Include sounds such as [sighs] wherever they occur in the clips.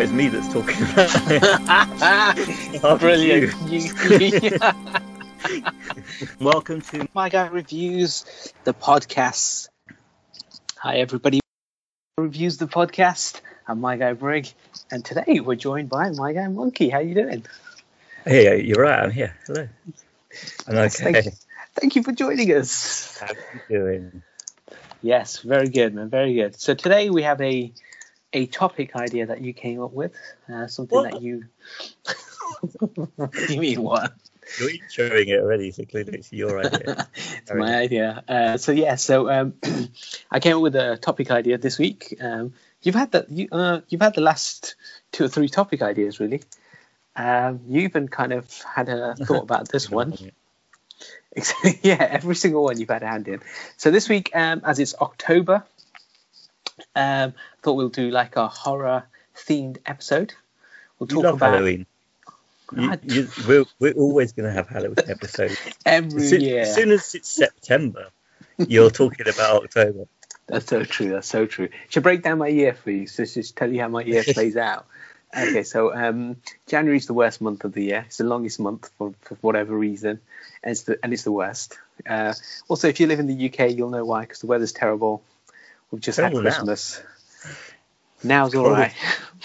it's me that's talking about [laughs] it. [laughs] Brilliant. [laughs] Welcome to My Guy Reviews, the podcast. Hi, everybody. Reviews the podcast. I'm My Guy Brig, and today we're joined by My Guy Monkey. How you doing? Hey, uh, you're right. I'm here. Hello. I'm okay. thank you. Thank you for joining us. How you doing? Yes, very good, man. Very good. So today we have a a topic idea that you came up with. Uh, something What? that you. [laughs] you mean what? You're introing it already, so clearly it's your idea. [laughs] it's my idea. Uh, so yeah, so um, [clears throat] I came up with a topic idea this week. Um, you've had that. You, uh, you've had the last two or three topic ideas, really. Um, you even kind of had a [laughs] thought about this one. yeah, every single one you've had a hand in. So this week, um, as it's October, um, I thought we'll do like a horror themed episode. We'll talk about Halloween. You, you, we're, we're always going to have Halloween [laughs] episodes. every As soon, year. as soon as it's September, you're talking about October. [laughs] That's so true. That's so true. Should break down my year for you? So just tell you how my year [laughs] plays out. Okay, so um, January is the worst month of the year. It's the longest month for, for whatever reason, and it's the and it's the worst. Uh, also, if you live in the UK, you'll know why because the weather's terrible. We've just had now. Christmas. Now's all right.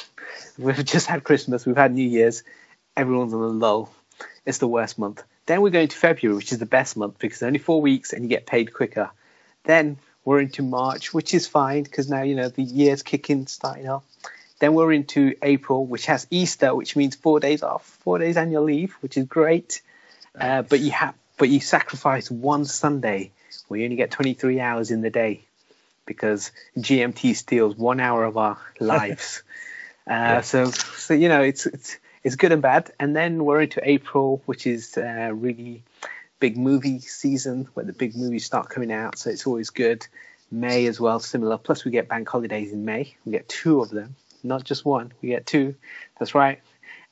[laughs] We've just had Christmas. We've had New Year's. Everyone's on a lull. It's the worst month. Then we're going to February, which is the best month because only four weeks and you get paid quicker. Then we're into March, which is fine because now you know the year's kicking, starting off. Then we're into April, which has Easter, which means four days off, four days annual leave, which is great. Uh, but you have, but you sacrifice one Sunday where you only get 23 hours in the day because GMT steals one hour of our [laughs] lives. uh, Yeah. So, so you know, it's it's it's good and bad. And then we're into April, which is uh, really big movie season where the big movies start coming out. So it's always good. May as well, similar. Plus we get bank holidays in May. We get two of them, not just one. We get two. That's right.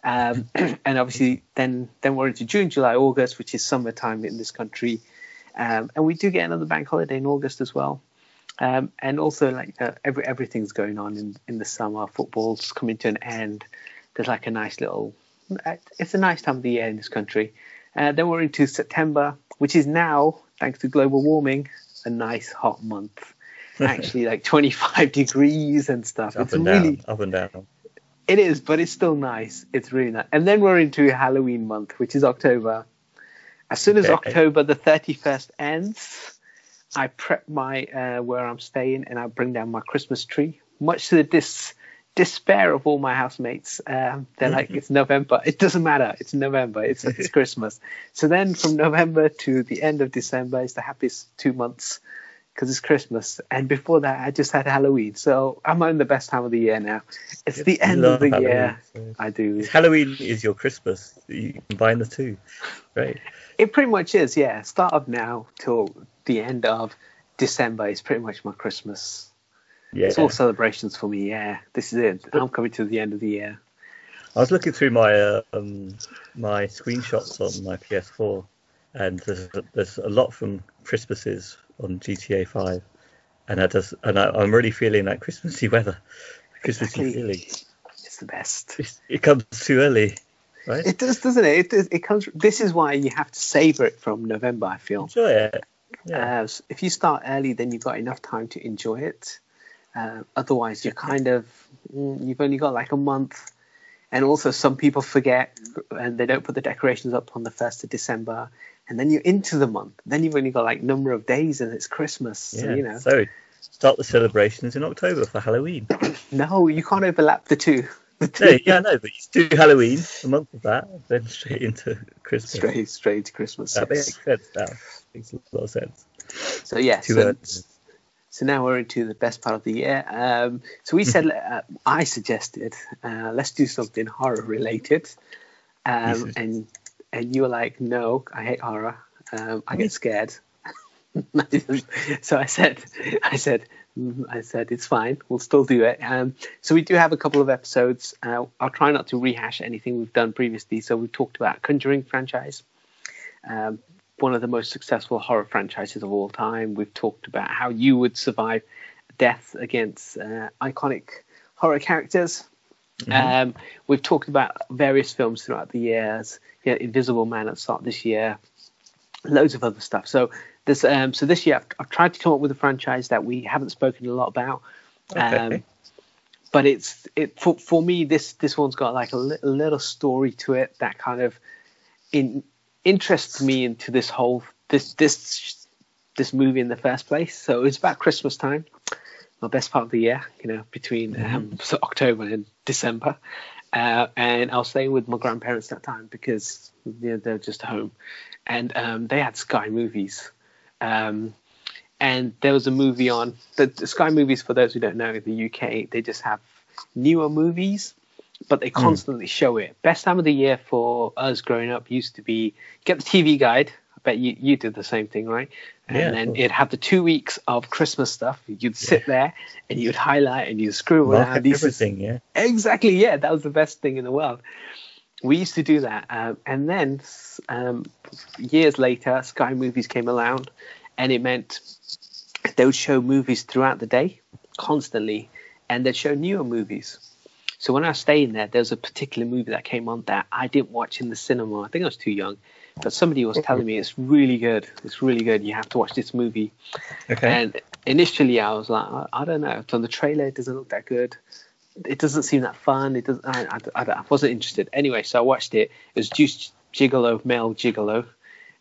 Um, [clears throat] and obviously then then we're into June, July, August, which is summertime in this country. Um, and we do get another bank holiday in August as well. Um, and also like uh, every everything's going on in in the summer. Football's coming to an end. There's like a nice little. It's a nice time of the year in this country. Uh, then we're into September, which is now, thanks to global warming, a nice hot month. [laughs] Actually, like 25 [laughs] degrees and stuff. Up it's and really down, up and down. it is, but it's still nice. It's really nice. And then we're into Halloween month, which is October. As soon as Okay. October the 31st ends, I prep my uh, where I'm staying and I bring down my Christmas tree. Much to the dis- despair of all my housemates, um, they're like, [laughs] "It's November. It doesn't matter. It's November. It's [laughs] it's Christmas." So then, from November to the end of December is the happiest two months because it's Christmas. And before that, I just had Halloween. So I'm on the best time of the year now. It's the end of the Halloween, year. so- I do. Halloween is your Christmas. You combine the two. Right. It pretty much is, yeah. Start of now till the end of December is pretty much my Christmas. Yeah. It's all celebrations for me, yeah. This is it. I'm coming to the end of the year. I was looking through my uh, um, my screenshots on my PS4, and there's, there's a lot from Christmases on GTA 5, and and I, I'm really feeling that Christmassy weather, Christmassy Exactly. feeling. It's the best. It's, it comes too early, right? It does, doesn't it? It, does, it comes. This is why you have to savor it from November. I feel. Enjoy it. Yeah. Uh, if you start early, then you've got enough time to enjoy it. Uh, otherwise, you're kind of mm, you've only got like a month, and also some people forget and they don't put the decorations up on the first of December, and then you're into the month. Then you've only got like number of days, and it's Christmas. yeah. So, you know, So start the celebrations in October for Halloween. [coughs] no, you can't overlap the two. [laughs] No, yeah, no, but you do Halloween, a month of that, then straight into Christmas. straight straight to Christmas. That makes sense now. Makes a lot of sense. So yeah, so, so now we're into the best part of the year. Um, so we said, uh, I suggested, uh, let's do something horror related, um, [laughs] and and you were like, no, I hate horror. Um, I get scared. [laughs] so I said, I said, mm, I said it's fine. We'll still do it. Um, so we do have a couple of episodes. Uh, I'll try not to rehash anything we've done previously. So we've talked about Conjuring franchise. Um, one of the most successful horror franchises of all time. We've talked about how you would survive death against uh, iconic horror characters. Um, we've talked about various films throughout the years. Yeah, Invisible Man at start this year, loads of other stuff. So this, um, so this year I've, I've tried to come up with a franchise that we haven't spoken a lot about. Okay. Um, but it's it for for me this this one's got like a, li- a little story to it that kind of in interests me into this whole this this this movie in the first place. So it's about Christmas time, my best part of the year, you know, between um, [laughs] so October and December. Uh, and I was staying with my grandparents that time because you know, they're just home, and um, they had Sky Movies. Um, and there was a movie on the, the Sky Movies. For those who don't know, in the UK, they just have newer movies, but they constantly show it. Best time of the year for us growing up used to be get the TV guide. I bet you you did the same thing, right? And Yeah, then it'd have the two weeks of Christmas stuff. You'd sit there and you'd highlight and you'd screw around. Market everything, yeah. Exactly, yeah, that was the best thing in the world. We used to do that, um, and then um, years later, Sky Movies came around, and it meant they would show movies throughout the day, constantly, and they'd show newer movies. So when I was staying there, there was a particular movie that came on that I didn't watch in the cinema. I think I was too young, but somebody was telling me it's really good. It's really good. You have to watch this movie. Okay. And initially, I was like, I, I don't know. From the trailer, it doesn't look that good. It doesn't seem that fun. It doesn't. I, I, I, wasn't interested. Anyway, so I watched it. It was Deuce Bigalow, male Gigolo,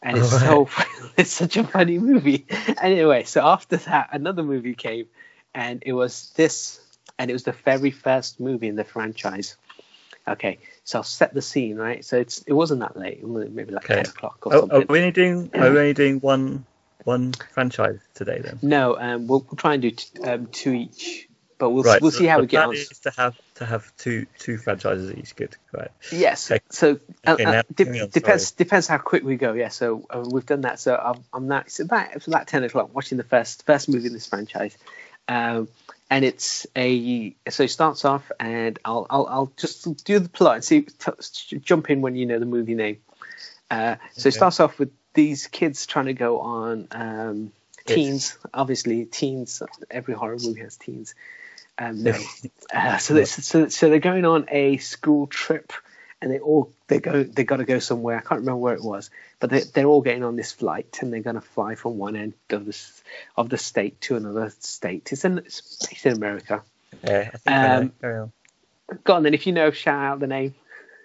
and it's so [laughs] it's such a funny movie. [laughs] Anyway, so after that, another movie came, and it was this, and it was the very first movie in the franchise. Okay, so I'll set the scene, right? So it's it wasn't that late, maybe like Okay. ten o'clock or Oh, something. are we only doing are we only doing one one franchise today then? No, um, we'll, we'll try and do t- um, two each, but we'll Right. we'll see how the we get on. Is to have to have two two franchises each. Good. Right. Yes. Okay. So uh, Okay, uh, de- on, depends sorry. depends how quick we go. Yeah. So uh, we've done that. So I'm, I'm now it's about it's about ten o'clock watching the first first movie in this franchise, um, and it's a so it starts off and I'll I'll, I'll just do the plot and see t- jump in when you know the movie name. Uh, so it starts off with these kids trying to go on um, Yes. teens. Obviously, teens. Every horror movie has teens. Um, no. Uh, so, so so they're going on a school trip, and they all they go they got to go somewhere. I can't remember where it was, but they, they're all getting on this flight, and they're going to fly from one end of the of the state to another state. It's in it's based in America. Yeah, I think I know. Um, Carry on. Go on then, if you know, shout out the name.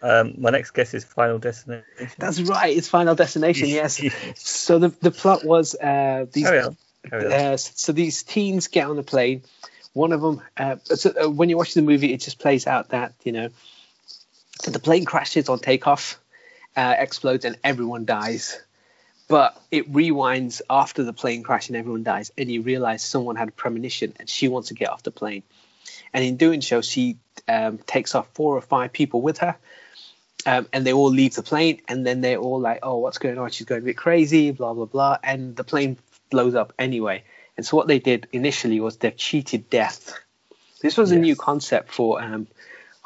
Um, my next guess is Final Destination. That's right. It's Final Destination. Yes. [laughs] so the the plot was uh, these Carry on. Carry on. Uh, so these teens get on the plane. One of them, uh, so, uh, when you're watching the movie, it just plays out that you know the plane crashes on takeoff, uh, explodes, and everyone dies. But it rewinds after the plane crash and everyone dies, and you realize someone had a premonition and she wants to get off the plane. And in doing so, she um, takes off four or five people with her, um, and they all leave the plane. And then they're all like, "Oh, what's going on? She's going a bit crazy." Blah blah blah. And the plane blows up anyway. And so what they did initially was they've cheated death. This was a new concept for um,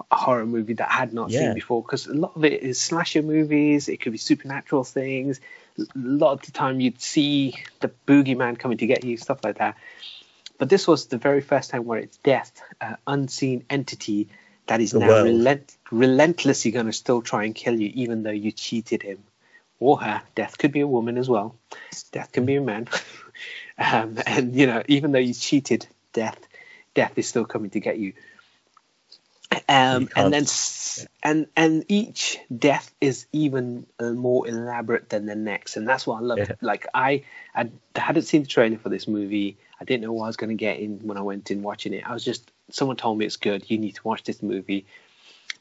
a horror movie that I had not Yeah. seen before because a lot of it is slasher movies. It could be supernatural things. A lot of the time you'd see the boogeyman coming to get you, stuff like that. But this was the very first time where it's death, uh, unseen entity that is The now world. relent- relentlessly going to still try and kill you, even though you cheated him or her. Death could be a woman as well. Death can be a man. [laughs] um, and you know, even though you cheated, death, death is still coming to get you. Um, and then, and and each death is even uh, more elaborate than the next, and that's what I love. Yeah. Like I, I hadn't seen the trailer for this movie. I didn't know what I was going to get in when I went in watching it. I was just someone told me it's good. You need to watch this movie.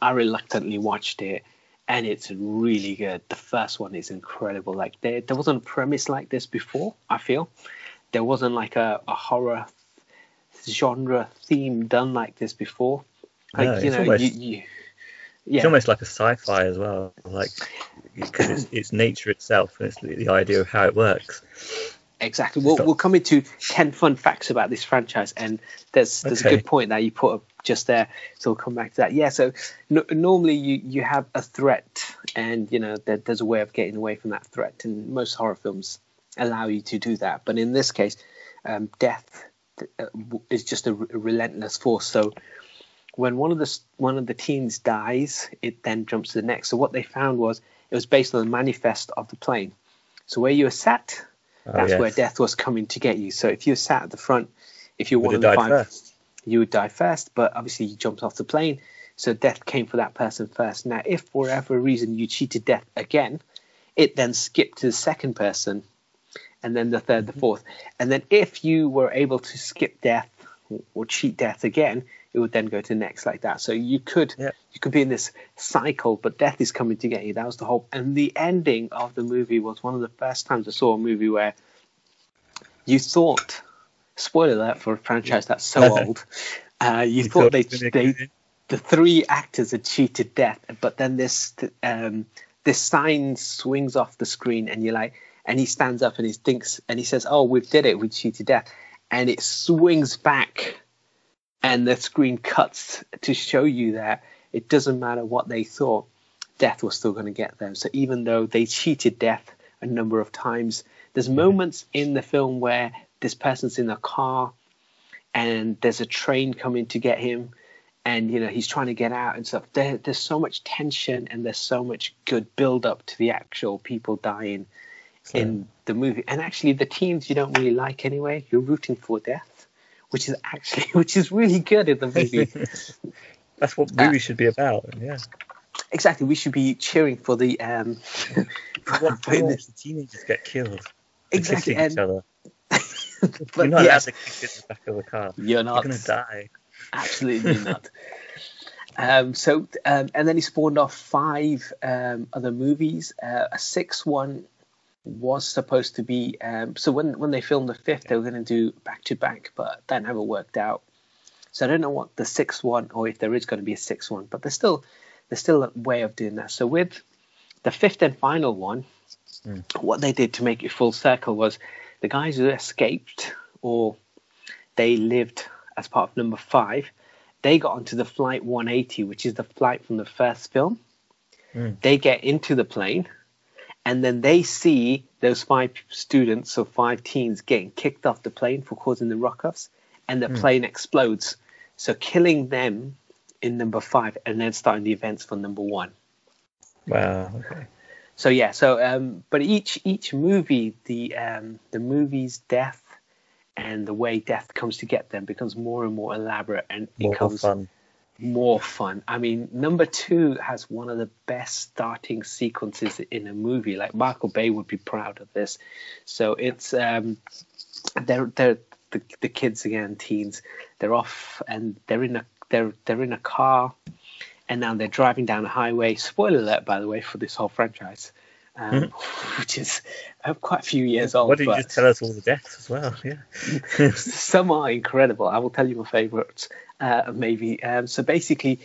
I reluctantly watched it, and it's really good. The first one is incredible. Like there, there wasn't a premise like this before. I feel there wasn't like a, a horror genre theme done like this before. Like you it's know, almost- you, you yeah, It's almost like a sci-fi as well, like because it's, [sighs] it's nature itself and it's the, the idea of how it works. Exactly. We'll, we'll come into 10 fun facts about this franchise, and there's there's a good point that you put up just there. So we'll come back to that. Yeah. So no, normally you, you have a threat, and you know there, there's a way of getting away from that threat, and most horror films allow you to do that. But in this case, um, death uh, is just a re- relentless force. So when one of the one of the teens dies, it then jumps to the next. So what they found was it was based on the manifest of the plane. So where you were sat, Oh, that's yes. where death was coming to get you. So if you sat at the front, if you're Would one of the five, first. you would die first. But obviously you jumped off the plane, so death came for that person first. Now, if for whatever reason you cheated death again, it then skipped to the second person, and then the 3rd the Mm-hmm. fourth, and then if you were able to skip death or cheat death again, it would then go to next like that. So you could Yeah. you could be in this cycle, but death is coming to get you. That was the whole. And the ending of the movie was one of the first times I saw a movie where you thought, spoiler alert for a franchise that's so old, uh, you, You thought, thought they, they the three actors had cheated death, but then this um, this sign swings off the screen, and you're like, and he stands up and he thinks, and he says, "Oh, we've did it, we cheated death," and it swings back, and the screen cuts to show you that it doesn't matter what they thought, death was still going to get them. So even though they cheated death a number of times, there's mm-hmm. moments in the film where this person's in a car and there's a train coming to get him and you know he's trying to get out and stuff. There, there's so much tension and there's so much good build up to the actual people dying in the movie. And actually the teams you don't really like anyway. You're rooting for death which is actually [laughs] which is really good in the movie [laughs] That's what movies should be about. Yeah. exactly we should be cheering for the um [laughs] What for for the- the teenagers get killed? exactly and each other. but You're not yes allowed to kiss in the back of the car. you're You're not gonna die. Absolutely not. Um, so, um, and then he spawned off five um, other movies. Uh, a sixth one was supposed to be. Um, so when when they filmed the fifth, they were going to do back to back, but that never worked out. So I don't know what the sixth one, or if there is going to be a sixth one, but there's still there's still a way of doing that. So with the fifth and final one, what they did to make it full circle was the guys who escaped or they lived as part of number five, they got onto the flight 180, which is the flight from the first film. Mm. They get into the plane, and then they see those five students or five teens getting kicked off the plane for causing the rock-offs, and the plane explodes, so killing them in number five, and then starting the events for number one. Wow. Okay. So yeah, so um, but each each movie, the um, the movie's death and the way death comes to get them becomes more and more elaborate and More becomes fun. More fun. I mean, number two has one of the best starting sequences in a movie. Like Michael Bay would be proud of this. So it's um, they're they're the, the kids again, teens. They're off and they're in a they're they're in a car, and now they're driving down a highway. Spoiler alert, by the way, for this whole franchise. Um, [laughs] Which is uh, quite a few years old. Why don't you just tell us all the deaths as well? Yeah. [laughs] some are incredible. I will tell you my favourites, uh, maybe. Um, so basically,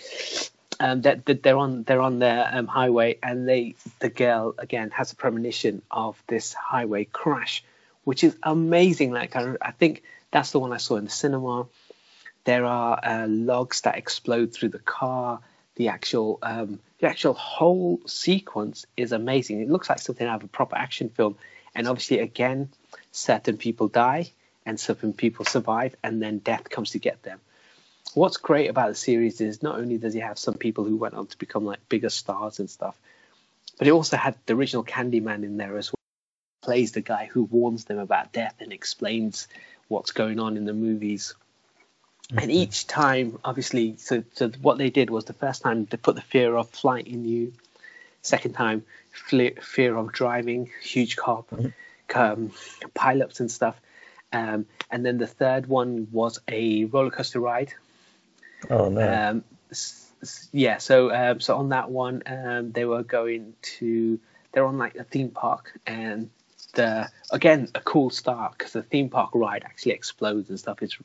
um, that that they're on they're on their um, highway, and they the girl again has a premonition of this highway crash, which is amazing. Like I, I think that's the one I saw in the cinema. There are uh, logs that explode through the car. The actual um, the actual whole sequence is amazing. It looks like something out of a proper action film. And obviously, again, certain people die and certain people survive, and then death comes to get them. What's great about the series is not only does he have some people who went on to become like bigger stars and stuff, but it also had the original Candyman in there as well. Plays the guy who warns them about death and explains what's going on in the movies. And each time, obviously, so, so what they did was the first time they put the fear of flight in you. Second time, fear, fear of driving, huge car, um, pilots and stuff. Um, and then the third one was a roller coaster ride. Oh no. Um, yeah, so um, so on that one, um, they were going to they're on like a theme park, and the again a cool start because the theme park ride actually explodes and stuff. It's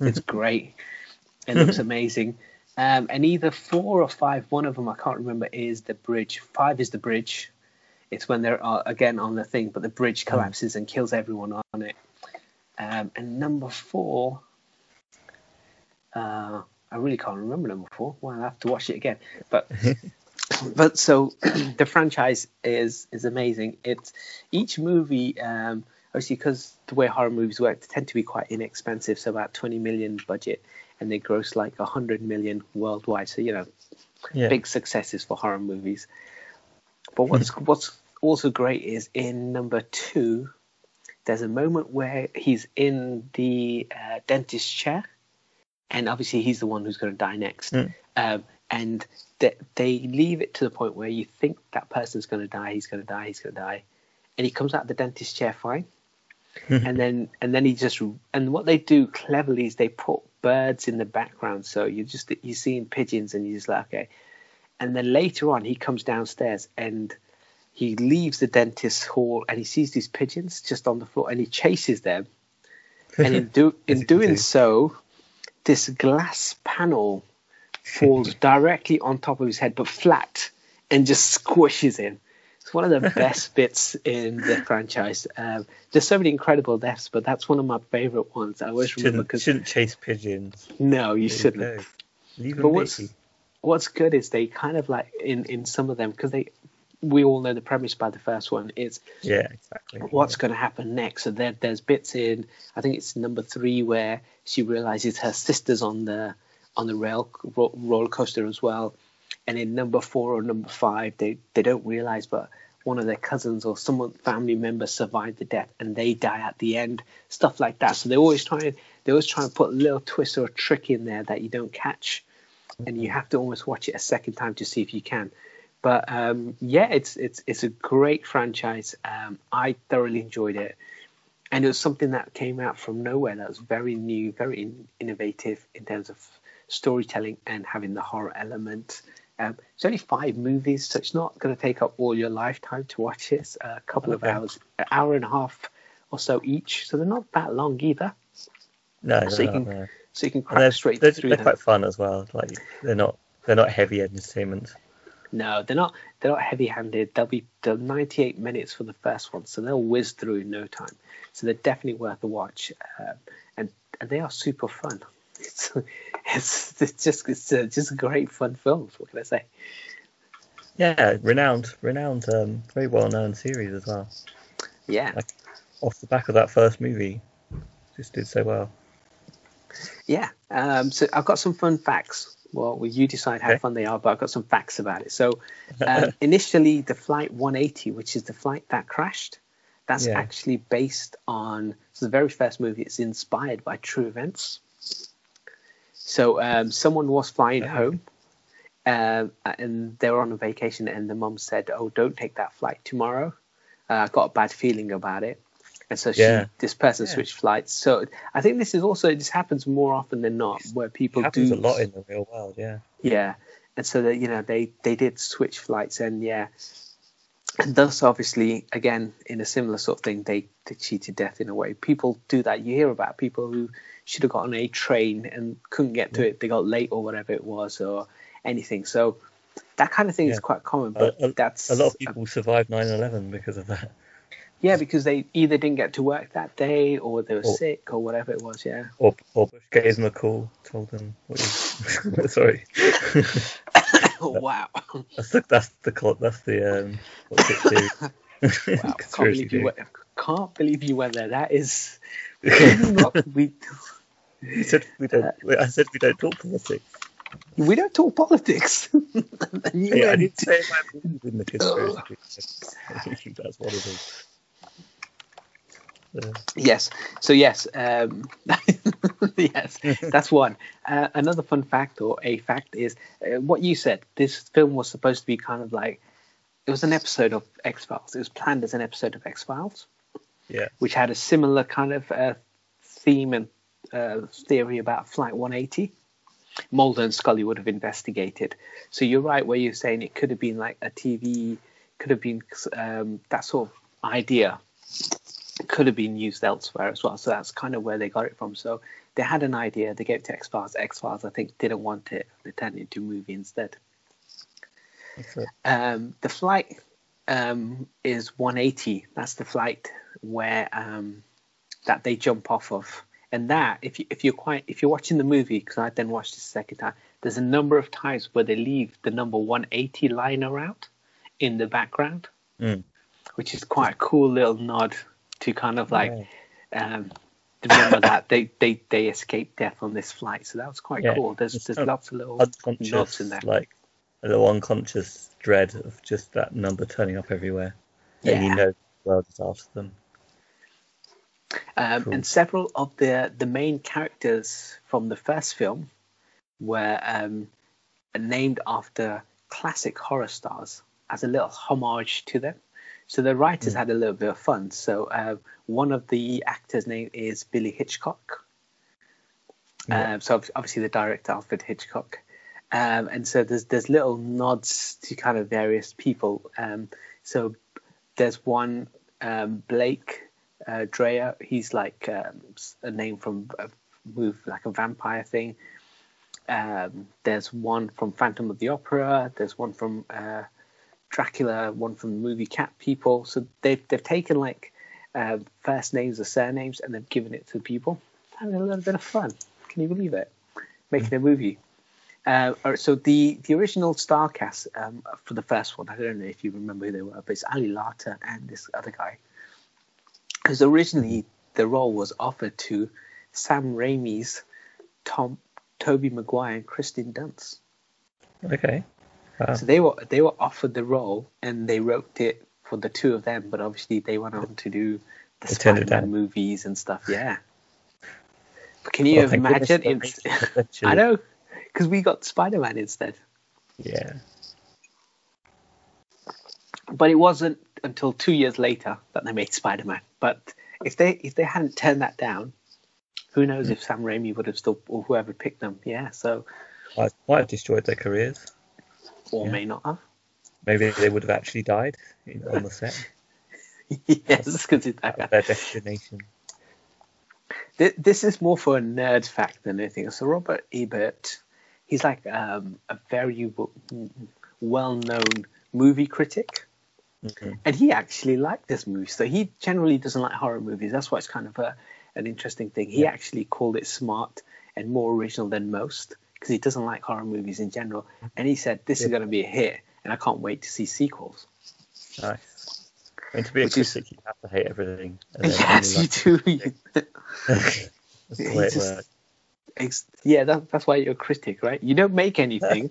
it's great. It looks amazing. Um, and either four or five, one of them I can't remember, is the bridge. Five is the bridge. It's when they're uh, again on the thing, but the bridge collapses and kills everyone on it. Um, and number four, uh, I really can't remember number four. Well, I'll have to watch it again. But [laughs] but so [clears throat] the franchise is is amazing. It's each movie, um, obviously because the way horror movies work, they tend to be quite inexpensive, so about twenty million budget, and they gross like a hundred million worldwide. So you know, Yeah. big successes for horror movies. But what's [laughs] what's also great is in number two, there's a moment where he's in the uh, dentist chair, and obviously he's the one who's going to die next. Mm. Um, and they, they leave it to the point where you think that person's going to die, he's going to die, he's going to die, and he comes out of the dentist chair fine. and then and then he just and what they do cleverly is they put birds in the background, so you just you're seeing pigeons, and you're just like okay. And then later on, he comes downstairs and he leaves the dentist hall and he sees these pigeons just on the floor and he chases them. And in [laughs] do in doing do. so, this glass panel falls [laughs] directly on top of his head, but flat, and just squishes him. It's one of the [laughs] best bits in the franchise. Um, there's so many incredible deaths, but that's one of my favorite ones. I always remember Shouldn't, because shouldn't chase pigeons. no, you shouldn't. Leave But what's what's good is they kind of like in in some of them because they we all know the premise by the first one. Is Yeah, exactly. what's going to happen next. So there there's bits in i think it's number three where she realizes her sister's on the on the rail ro- roller coaster as well. And in number four or number five they they don't realize but one of their cousins or someone family member survived the death and they die at the end. Stuff like that. So they always try and they always try and put a little twist or a trick in there that you don't catch. And you mm-hmm. have to almost watch it a second time to see if you can but um, yeah, it's it's it's a great franchise. Um, I thoroughly enjoyed it, and it was something that came out from nowhere. That was very new, very in, innovative in terms of storytelling and having the horror element. Um, it's only five movies, so it's not going to take up all your lifetime to watch it. It's a couple of hours, an hour and a half or so each, so they're not that long either. No, so you can no. So you can crack they're, straight they're, through they're them. quite fun as well. Like they're not they're not heavy entertainment. No, they're not. They're not heavy-handed. They'll be they're 98 minutes for the first one, so they'll whiz through in no time. So they're definitely worth a watch, um, and and they are super fun. [laughs] It's it's, it's just it's uh, just great fun films. What can I say? Yeah, renowned, renowned, um, very well known series as well. Yeah, Like off the back of that first movie, just did so well. yeah. Um, so I've got some fun facts. Well, well, you decide how Okay. fun they are, but I've got some facts about it. So um, [laughs] initially, the flight 180, which is the flight that crashed, that's Yeah. actually based on so the very first movie. It's inspired by true events. So um, someone was flying Oh. home, um, and they were on a vacation, and the mum said, "Oh, don't take that flight tomorrow. Uh, I got a bad feeling about it." And so she, Yeah. this person Yeah. switched flights. So I think this is also this happens more often than not, where people It happens do a lot in the real world. Yeah. yeah, and so that you know they they did switch flights, and yeah, and thus obviously again in a similar sort of thing they they cheated death in a way. People do that. You hear about people who should have got on a train and couldn't get to it. They got late or whatever it was or anything. So that kind of thing is quite common, A, but a- that's a lot of people survived 9/11 because of that. Yeah because they either didn't get to work that day or they were Or- sick or whatever it was. Yeah. Or, or Bush gave them a call, told them what you. [laughs] Sorry, oh [laughs] wow. that's the that's the that's the um. What's [laughs] it theory? Wow, can't believe you went, can't believe you went there. That is not, we You said we don't. wait, I said we don't talk politics. we don't talk politics. You Yeah, I didn't say believe in the conspiracy. that's what it is. Yes. So yes, um, [laughs] yes, that's one. Uh, another fun fact or a fact is uh, what you said. This film was supposed to be kind of like it was an episode of X Files. It was planned as an episode of X Files. Yeah. Which had a similar kind of uh, theme and uh, theory about Flight 180. Mulder and Scully would have investigated. So you're right where you're saying it could have been like a TV, could have been um, that sort of idea could have been used elsewhere as well. So that's kind of where they got it from. So they had an idea, they gave it to X Files. X Files, I think, didn't want it. They turned it into a movie instead. Um, the flight um, is 180. That's the flight where um, that they jump off of. And that, if you if you're quite if you're watching the movie, because I then watched this second time, there's a number of times where they leave the number 180 liner out in the background, Mm. which is quite a cool little nod to kind of like Yeah. um, remember that they, they they escaped death on this flight, so that was quite Yeah, cool. There's there's lots of little nods in there. like a little unconscious dread of just that number turning up everywhere. And you know the world is after them. Um, Cool. And several of the the main characters from the first film were um, named after classic horror stars as a little homage to them. So the writers had a little bit of fun. So uh, one of the actors' name is Billy Hitchcock. Yeah. Um, so obviously the director Alfred Hitchcock. Um, and so there's there's little nods to kind of various people. Um, so there's one um, Blake uh, Dreyer. He's like um, a name from a move like a vampire thing. Um, there's one from Phantom of the Opera. There's one from uh, Dracula. One from the movie Cat People. So they've they've taken like uh, first names or surnames and they've given it to people. Having a little bit of fun. Can you believe it? Making a movie. Uh, so the the original star cast um, for the first one, I don't know if you remember who they were, but it's Ali Larter and this other guy. Because originally the role was offered to Sam Raimi's Tom, Tobey Maguire, and Kirsten Dunst. Okay. Wow. So they were they were offered the role and they wrote it for the two of them, but obviously they went on to do the They Spider-Man movies and stuff. Yeah. But can you oh Well, goodness imagine? it. [laughs] I know, because we got Spider-Man instead. Yeah. but it wasn't until two years later that they made Spider-Man. But if they if they hadn't turned that down, who knows hmm. if Sam Raimi would have still or whoever picked them? Yeah, so Might, might have destroyed their careers. Or Yeah. may not have. Maybe they would have actually died in, on the set. [laughs] yes, because their destination. this is more for a nerd fact than anything. So Robert Ebert, he's like um, a very well-known movie critic. Mhm. and he actually liked this movie. So he generally doesn't like horror movies. That's why it's kind of a, an interesting thing. He Yeah. actually called it smart and more original than most because he doesn't like horror movies in general. And he said this is going to be a hit, and I can't wait to see sequels. Nice. And to be a Which is- critic, you have to hate everything. [laughs] Yes, you do. [laughs] [laughs] That's the way it just- works. Ex- yeah, that, that's why you're a critic, right? You don't make anything.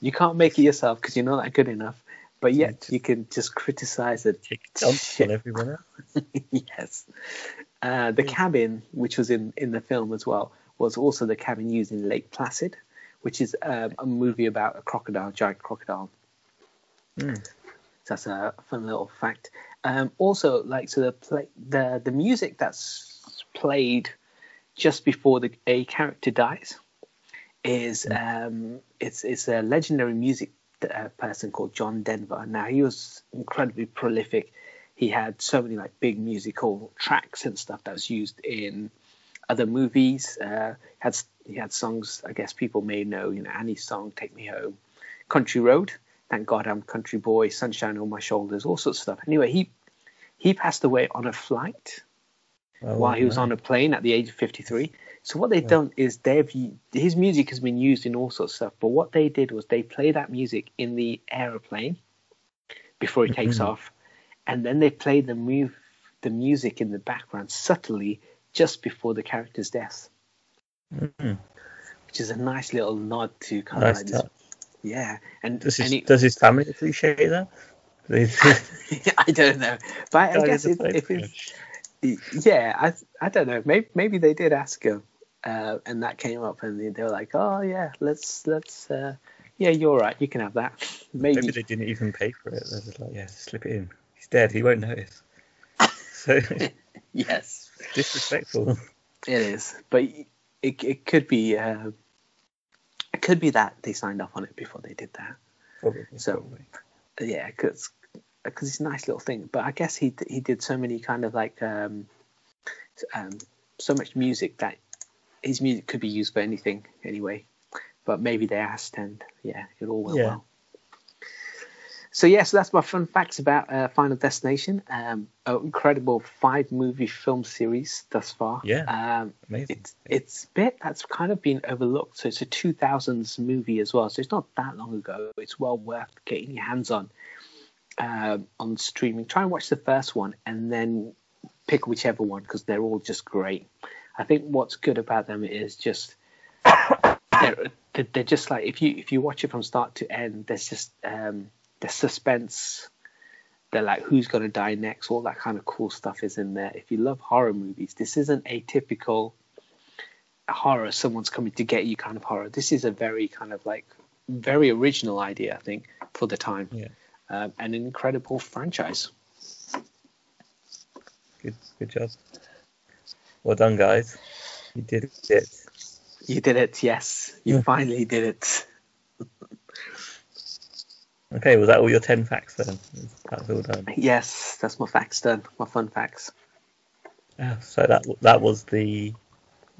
you can't make it yourself because you're not that good enough. But yet you can just criticize it. Dumps everyone else. yes. Uh, the cabin, which was in, in the film as well, was also the cabin used in Lake Placid, which is um, a movie about a crocodile, giant crocodile. Mm. So that's a fun little fact. Um, also, like so, the play, the the music that's played just before the a character dies is um, it's it's a legendary music uh, person called John Denver. Now he was incredibly prolific. He had so many like big musical tracks and stuff that was used in other movies. Uh, had he had songs I guess people may know. You know Annie's song "Take Me Home," "Country Road." Thank God I'm country boy, sunshine on my shoulders, all sorts of stuff. Anyway, he he passed away on a flight Oh, while he was right. on a plane at the age of 53. So what they've done is they've his music has been used in all sorts of stuff, but what they did was they play that music in the aeroplane before he takes Mhm. off, and then they play the move the music in the background subtly just before the character's death, Mm. which is a nice little nod to kind Nice of like this, yeah. And, Does and his, it- does his family appreciate that? [laughs] [laughs] I don't know, but I, I guess if, if it's yeah, I I don't know. Maybe maybe they did ask him, uh, and that came up, and they, they were like, "Oh yeah, let's let's uh, yeah, you're right, you can have that." Maybe, Maybe they didn't even pay for it. They're just like, yeah, slip it in. He's dead. He won't notice. [laughs] So yes, disrespectful. it is, but it it could be uh, it could be that they signed off on it before they did that. Probably. So- probably. yeah, because because it's a nice little thing. But I guess he he did so many kind of like um, um, so much music that his music could be used for anything anyway. But maybe they asked, and yeah, it all went Yeah. well. So yeah, so that's my fun facts about uh, Final Destination. Um, an incredible five movie film series thus far. Yeah. Um, Amazing. it's it's a bit that's kind of been overlooked. So it's a 2000s movie as well. So it's not that long ago. It's well worth getting your hands on um, on streaming. Try and watch the first one, and then pick whichever one because they're all just great. I think what's good about them is just [coughs] they're they're just like if you if you watch it from start to end, there's just um, the suspense. They're like who's gonna die next, all that kind of cool stuff is in there. If you love horror movies, this isn't a typical horror. Someone's coming to get you kind of horror. This is a very kind of like very original idea, I think, for the time, Yeah. um, and an incredible franchise. Good, good job. Well done, guys. You did it. You did it, yes. You finally did it. Okay, was that all your ten facts then? That's all done. Yes, that's my facts done. My fun facts. Yeah. So that that was the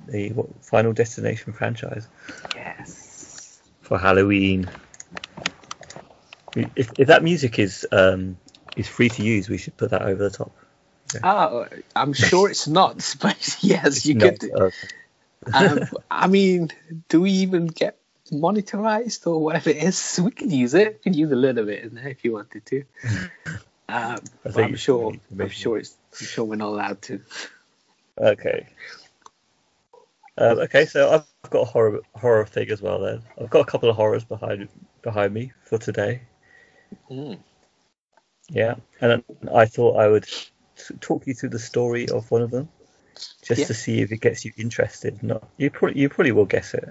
the what, Final Destination franchise Yes. for Halloween. If, if that music is um is free to use, we should put that over the top. Oh, I'm sure it's not, [laughs] but yes, you Not, could. uh, Um, I mean, do we even get monetized or whatever it is? [laughs] We could use it. We could use a little bit in there if you wanted to. [laughs] Um, I'm sure. I'm sure it's. I'm sure we're not allowed to. Okay. Um, okay, so I've got a horror horror thing as well. Then I've got a couple of horrors behind behind me for today. Mm. Yeah, and I thought I would talk you through the story of one of them, just Yeah. to see if it gets you interested. Not you probably you probably will guess it.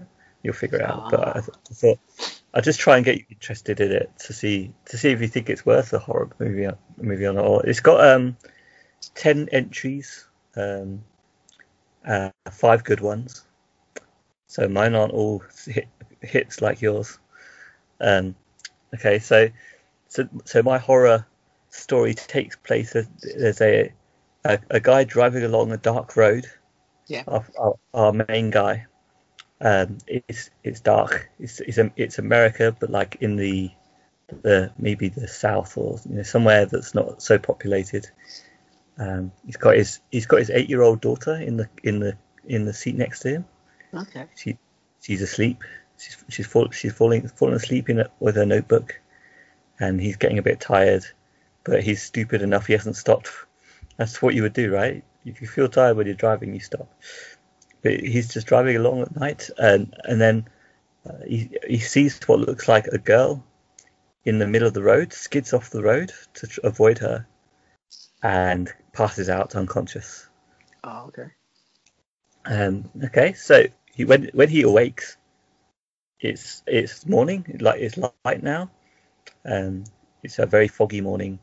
You'll figure it out. But I, Ah. th- I thought I'd just try and get you interested in it to see to see if you think it's worth a horror movie movie or not. It's got um ten entries, um, uh, five good ones. So mine aren't all hit, hits like yours. Um, okay, so so so my horror story takes place. There's, there's a, a a guy driving along a dark road. Yeah. Our, our, our main guy. Um, it's it's dark. It's it's it's America, but like in the the maybe the south or you know somewhere that's not so populated. Um, he's got his he's got his eight year old daughter in the in the in the seat next to him. Okay. She she's asleep. She's she's fall, she's falling falling asleep in it with her notebook, and he's getting a bit tired, but he's stupid enough he hasn't stopped. That's what you would do, right? If you feel tired when you're driving, you stop. He's just driving along at night, and and then uh, he he sees what looks like a girl in the middle of the road, skids off the road to tr- avoid her, and passes out unconscious. Oh, okay. Um, okay, so he when when he awakes, it's it's morning, like it's light now. Um, it's a very foggy morning,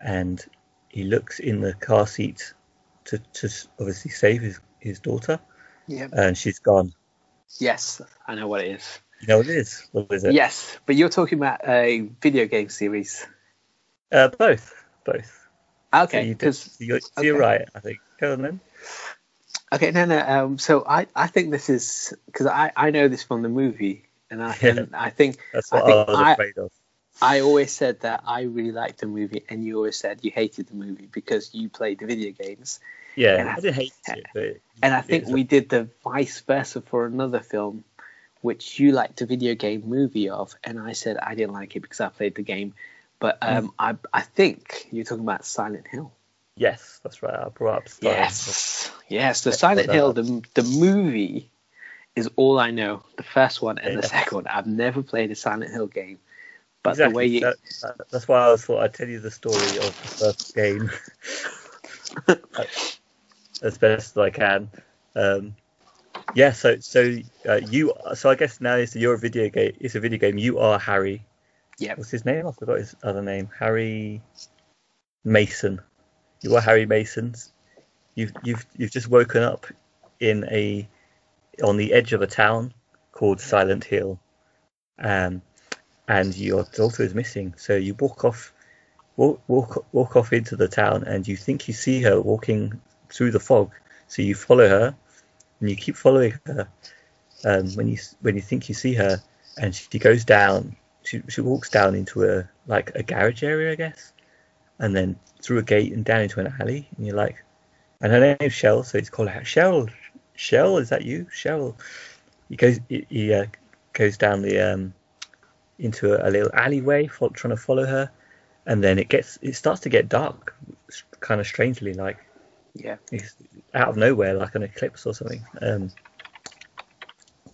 and he looks in the car seat to to obviously save his his daughter, Yeah. and she's gone. Yes, I know what it is. You know what it is? What is it? Yes, but you're talking about a video game series. Uh, both, both. So Okay, you did- because you're, you're okay. right. I think. Go on then. Okay, no, no. Um, so I, I think this is because I, I know this from the movie, and I, [laughs] Yeah. and I think That's I what I, think was I- of. I always said that I really liked the movie, and you always said you hated the movie because you played the video games. Yeah, and I- I didn't hate it, but And I think we did the vice versa for another film, which you liked the video game movie of, and I said I didn't like it because I played the game. But Hmm. um, I I think you're talking about Silent Hill. yes, that's right. I brought up. Silent Hill. Yes, yes. The Silent Hill, the the movie, is all I know. The first one and the Yeah. second one. I've never played a Silent Hill game, but exactly. the way you that- that's why I thought I'd tell you the story of the first game [laughs] as best as I can. Um, yeah, so so uh, you so I guess now it's you're video game. It's a video game. You are Harry. Yeah. What's his name? I forgot his other name. Harry Mason. You are Harry Mason's. You've you've you've just woken up in a on the edge of a town called Silent Hill, um, and your daughter is missing. So you walk off, walk walk walk off into the town, and you think you see her walking through the fog. So you follow her, and you keep following her. Um, when you when you think you see her, and she goes down, she she walks down into a like a garage area, I guess, and then through a gate and down into an alley, and you're like, and her name's Shell, so it's called out Shell. Shell, is that you, Shell? He goes, he, he uh, goes down the um, into a, a little alleyway, fo- trying to follow her, and then it gets, it starts to get dark, kind of strangely, like, Yeah. He's out of nowhere, like an eclipse or something. Um,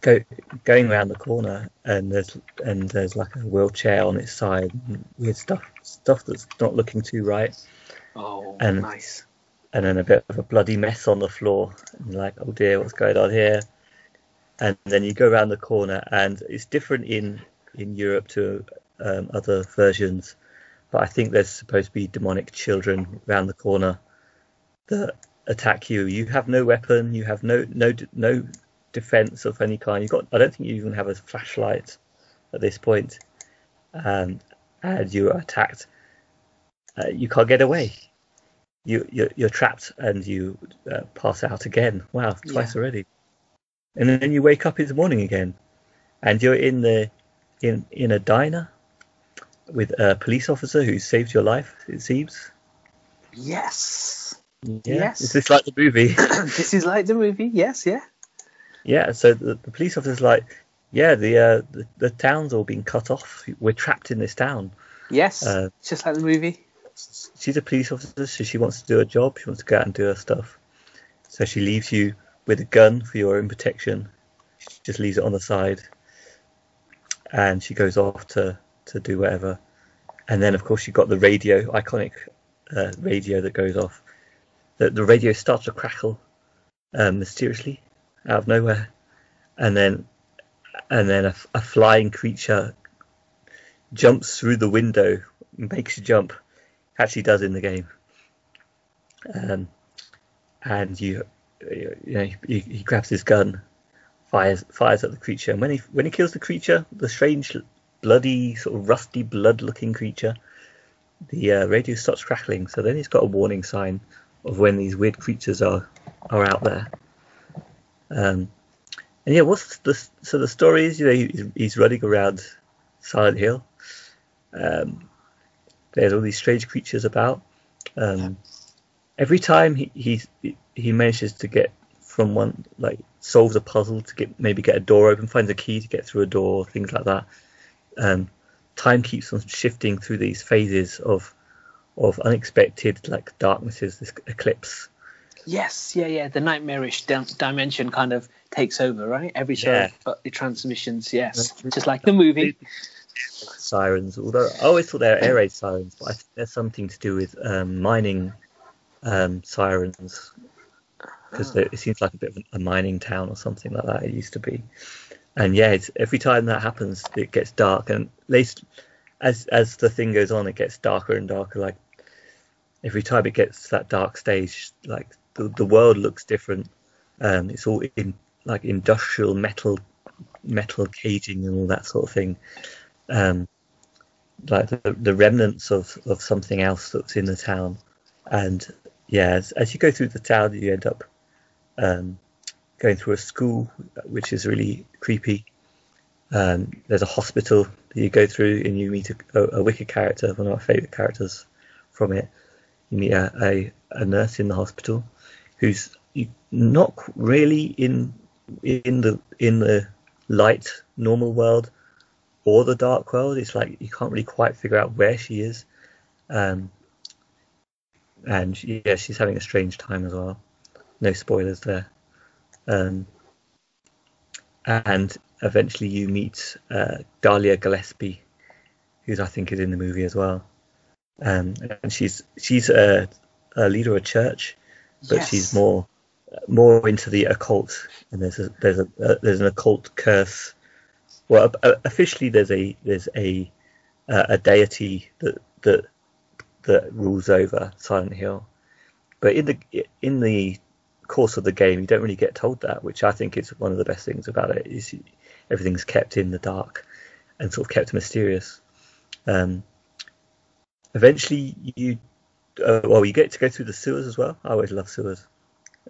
go going around the corner, and there's and there's like a wheelchair on its side, and weird stuff stuff that's not looking too right, Oh, And- nice. and then a bit of a bloody mess on the floor. And you're like, oh dear, what's going on here? And then you go around the corner, and it's different in in Europe to um, other versions, but I think there's supposed to be demonic children around the corner that attack you. You have no weapon, you have no no no defense of any kind. You got I don't think you even have a flashlight at this point, um, and you are attacked. Uh, you can't get away. You you're, you're trapped and you uh, pass out again. Wow, twice Yeah. already. And then you wake up in the morning again, and you're in the in in a diner with a police officer who saved your life. It seems. Yes. Yeah. Yes. Is this like the movie? [coughs] this is like the movie. Yes, yeah. yeah. So the, the police officer's like, yeah, the, uh, the the town's all been cut off. We're trapped in this town. Yes. Uh, just like the movie. she's a police officer, so she wants to do her job. She wants to go out and do her stuff. So she leaves you with a gun for your own protection. She just leaves it on the side, and she goes off to to do whatever. And then, of course, you've got the radio, iconic uh, radio that goes off. The the radio starts to crackle um, mysteriously out of nowhere, and then and then a, a flying creature jumps through the window, makes a jump actually does in the game. Um, and you, you know, he, he grabs his gun, fires fires at the creature, and when he when he kills the creature, the strange, bloody, sort of rusty blood-looking creature, the uh, radio starts crackling. So then he's got a warning sign of when these weird creatures are are out there. Um, and yeah, what's the so the story is you know he's, he's running around Silent Hill. Um, there's all these strange creatures about. Um, every time he he's, he manages to get from one like solves a puzzle to get maybe get a door open, finds a key to get through a door, things like that. Um, time keeps on shifting through these phases of of unexpected like darknesses, this eclipse. Yes, yeah, yeah. The nightmarish dim- dimension kind of takes over, right? Every sort Yeah. of uh, the transmissions, yes, just like the movie. sirens. Although I always thought they were air raid sirens, but I think there's something to do with um, mining um, sirens because it seems like a bit of a mining town or something like that. It used to be, and yeah, it's, every time that happens, it gets dark, and at least as as the thing goes on, it gets darker and darker. Like every time it gets to that dark stage, like the the world looks different. Um, it's all in like industrial metal metal caging and all that sort of thing um, like the, the remnants of, of something else that's in the town. And yeah, as, as you go through the town, you end up um, going through a school, which is really creepy. Um, there's a hospital that you go through, and you meet a, a, a wicked character, one of my favourite characters from it. You meet a, a, a nurse in the hospital who's not really in in the in the light normal world or the dark world. It's like you can't really quite figure out where she is. Um, and yeah, she's having a strange time as well. No spoilers there. Um, and eventually you meet uh, Dahlia Gillespie, who I think is in the movie as well. Um, and she's she's a, a leader of a church, but Yes. she's more more into the occult. And there's a there's a, a there's an occult curse well, uh, officially there's a there's a uh, a deity that that that rules over Silent Hill, but in the in the course of the game, you don't really get told that, which I think is one of the best things about it. Is everything's kept in the dark and sort of kept mysterious. Um, eventually, you uh, well, you get to go through the sewers as well. I always love sewers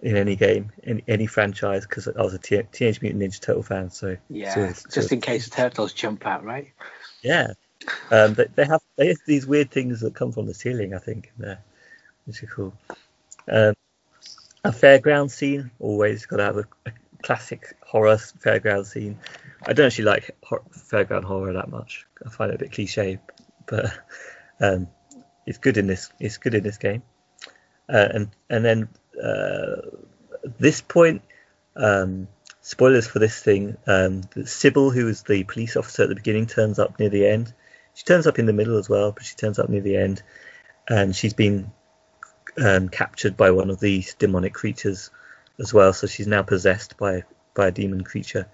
in any game, in any franchise, because I was a T- Teenage Mutant Ninja Turtle fan. So Yeah, sewers- just sewers- in case the turtles jump out, right? yeah, um, they, they have they have these weird things that come from the ceiling, I think, in there, which is cool. Um, a fairground scene always got to have a, a classic horror fairground scene. I don't actually like fairground horror that much. I find it a bit cliche, but um, it's good in this. It's good in this game. Uh, and and then uh, this point, um, spoilers for this thing. Um, Cybil, who is the police officer at the beginning, turns up near the end. She turns up in the middle as well, but she turns up near the end, and she's been um, captured by one of these demonic creatures as well. So she's now possessed by by a demon creature,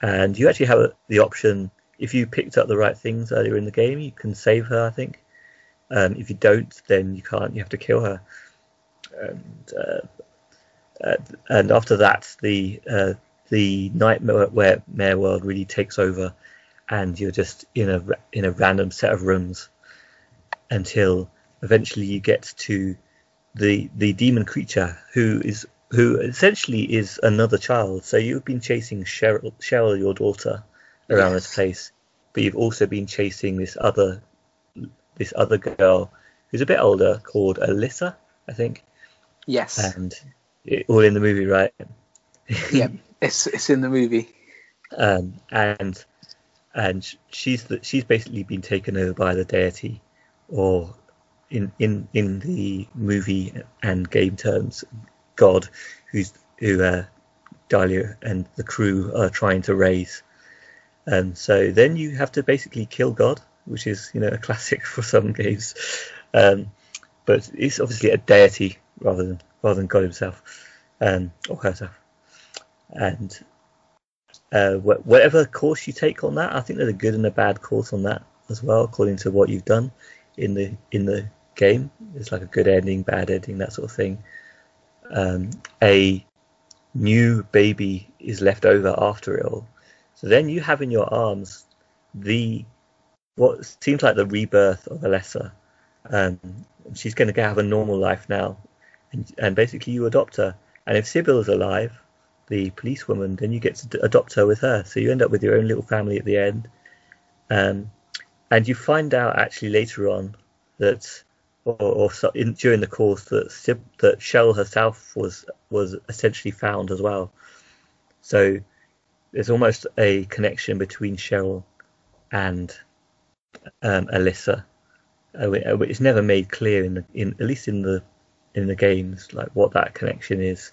and you actually have the option if you picked up the right things earlier in the game, you can save her. I think. Um, if you don't, then you can't. You have to kill her. And uh, uh, and after that, the uh, the nightmare world really takes over, and you're just in a in a random set of rooms until eventually you get to the the demon creature who is who essentially is another child. So you've been chasing Cheryl, Cheryl your daughter, around yes. this place, but you've also been chasing this other this other girl who's a bit older called Alyssa, I think. Yes. And it, all in the movie, right? [laughs] yeah, it's it's in the movie. Um, and and she's the, she's basically been taken over by the deity, or in in in the movie and game terms, God, who's who uh, Dahlia and the crew are trying to raise. And so then you have to basically kill God, which is you know a classic for some games. Um, but it's obviously a deity rather than rather than God himself um, or herself. And uh, wh- whatever course you take on that, I think there's a good and a bad course on that as well, according to what you've done in the in the game. It's like a good ending, bad ending, that sort of thing. Um, a new baby is left over after it all. So then you have in your arms the what seems like the rebirth of Alessa. Um, she's going to have a normal life now, and, and basically you adopt her. And if Cybil is alive, the policewoman, then you get to adopt her with her. So you end up with your own little family at the end. Um, and you find out actually later on that, or, or so in, during the course, that Sib, that Shell herself was was essentially found as well. So there's almost a connection between Cheryl and um, Alyssa, uh, which is never made clear in the in at least in the in the games, like what that connection is,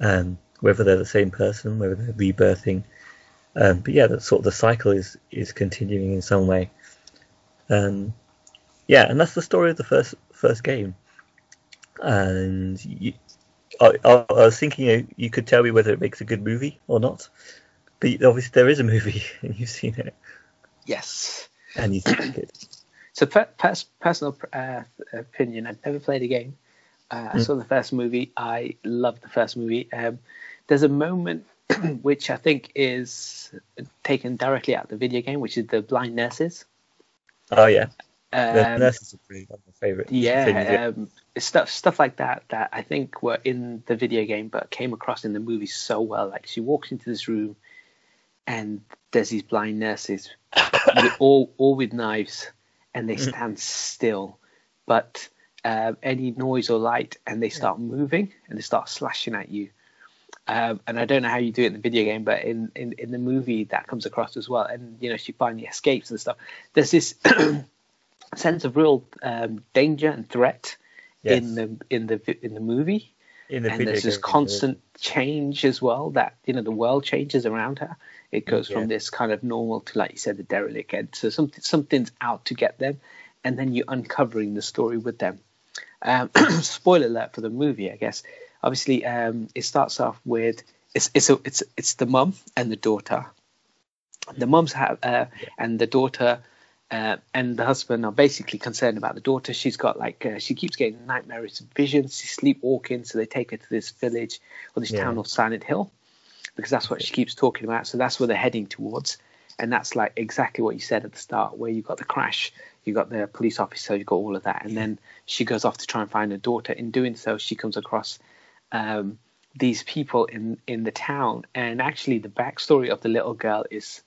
um, whether they're the same person, whether they're rebirthing. Um, but yeah, that sort of the cycle is is continuing in some way. Um, yeah, and that's the story of the first first game. And you, I, I, was thinking you, you could tell me whether it makes a good movie or not. But obviously there is a movie, [laughs] and you've seen it. Yes. And you think. [clears throat] So per, personal uh, opinion, I've never played a game. Uh, I mm. saw the first movie. I loved the first movie. Um, there's a moment [clears throat] which I think is taken directly out of the video game, which is the blind nurses. Oh yeah, um, the nurses are pretty one of my favorite. Yeah, um, stuff stuff like that that I think were in the video game, but came across in the movie so well. Like she walks into this room, and there's these blind nurses, [coughs] all all with knives, and they mm. stand still, but uh, any noise or light, and they start moving and they start slashing at you. Um, and I don't know how you do it in the video game, but in, in, in the movie that comes across as well. And you know, she finally escapes and stuff. There's this [coughs] sense of real um, danger and threat yes. in the in the in the movie. In the and there's this constant change as well. That you know, the world changes around her. It goes yeah. from this kind of normal to, like you said, the derelict. And so something something's out to get them, and then you're uncovering the story with them. Um, [clears throat] spoiler alert for the movie, I guess. Obviously, um, it starts off with it's it's a, it's it's the mum and the daughter. The mum's have uh, and the daughter uh, and the husband are basically concerned about the daughter. She's got like uh, she keeps getting nightmarish visions. She's sleepwalking, so they take her to this village or this yeah. town of Silent Hill because that's what she keeps talking about. So that's where they're heading towards, and that's like exactly what you said at the start, where you got the crash you got the police officer, you got all of that, and then she goes off to try and find her daughter. In doing so, she comes across um, these people in in the town, and actually the backstory of the little girl is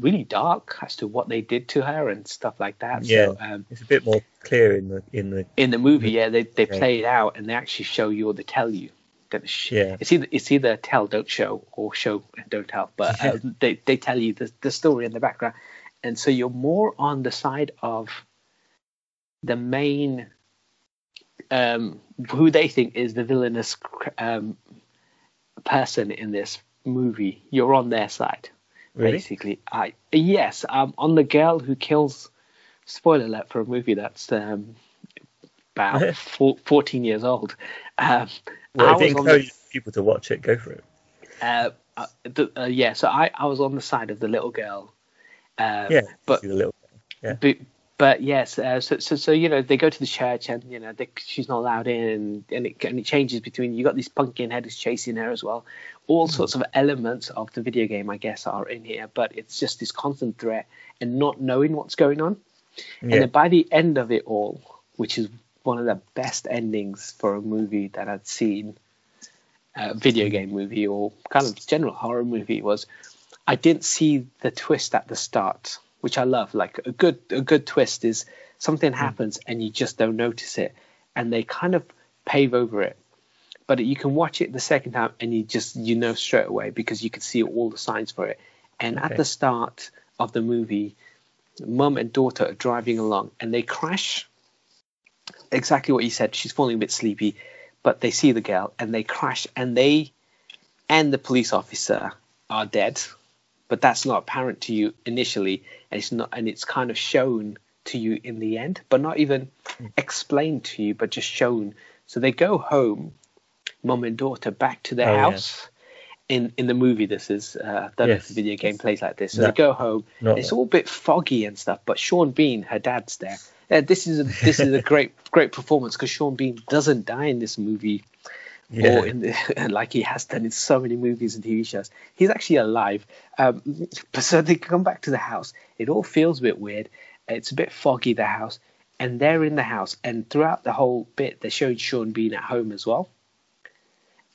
really dark as to what they did to her and stuff like that. Yeah, so, um, it's a bit more clear in the in the in the movie. Yeah, they they yeah. play it out and they actually show you or they tell you that sh- yeah. it's either it's either tell don't show or show and don't tell, but [laughs] uh, they they tell you the the story in the background and so you're more on the side of the main um, who they think is the villainous um, person in this movie, you're on their side. Really? Basically, I yes, I'm on the girl who kills. Spoiler alert for a movie that's um, about [laughs] four, 14 years old. Um, Well, I if it was on the- people to watch it, go for it. uh, uh, the, uh, yeah, so I, I was on the side of the little girl. Um, Yeah, but do a little. Yeah. but, but yes, uh, so, so so you know they go to the church and you know they, she's not allowed in, and it and it changes between you got these pumpkin headers chasing her as well. All sorts of elements of the video game, I guess, are in here, but it's just this constant threat and not knowing what's going on. And then by the end of it all, which is one of the best endings for a movie that I'd seen, a video game movie or kind of general horror movie, was I didn't see the twist at the start, which I love. Like a good a good twist is something hmm. happens and you just don't notice it, and they kind of pave over it. But you can watch it the second time and you just you know straight away because you can see all the signs for it. And at the start of the movie, mum and daughter are driving along and they crash. Exactly what you said. She's falling a bit sleepy, but they see the girl and they crash and they and the police officer are dead. But that's not apparent to you initially, and it's not, and it's kind of shown to you in the end, but not even explained to you, but just shown. So they go home, mom and daughter, back to their Oh, house. In in the movie, this is uh, I don't know if Yes. the video game plays like this. So No. they go home. It's that. all a bit foggy and stuff, but Sean Bean, her dad's there. Uh, this is a, this is a [laughs] great great performance because Sean Bean doesn't die in this movie Yeah. or in the, [laughs] like he has done in so many movies and TV shows. He's actually alive. Um, [laughs] so they come back to the house. It all feels a bit weird. It's a bit foggy, the house. And they're in the house. And throughout the whole bit, they showed Sean Bean at home as well.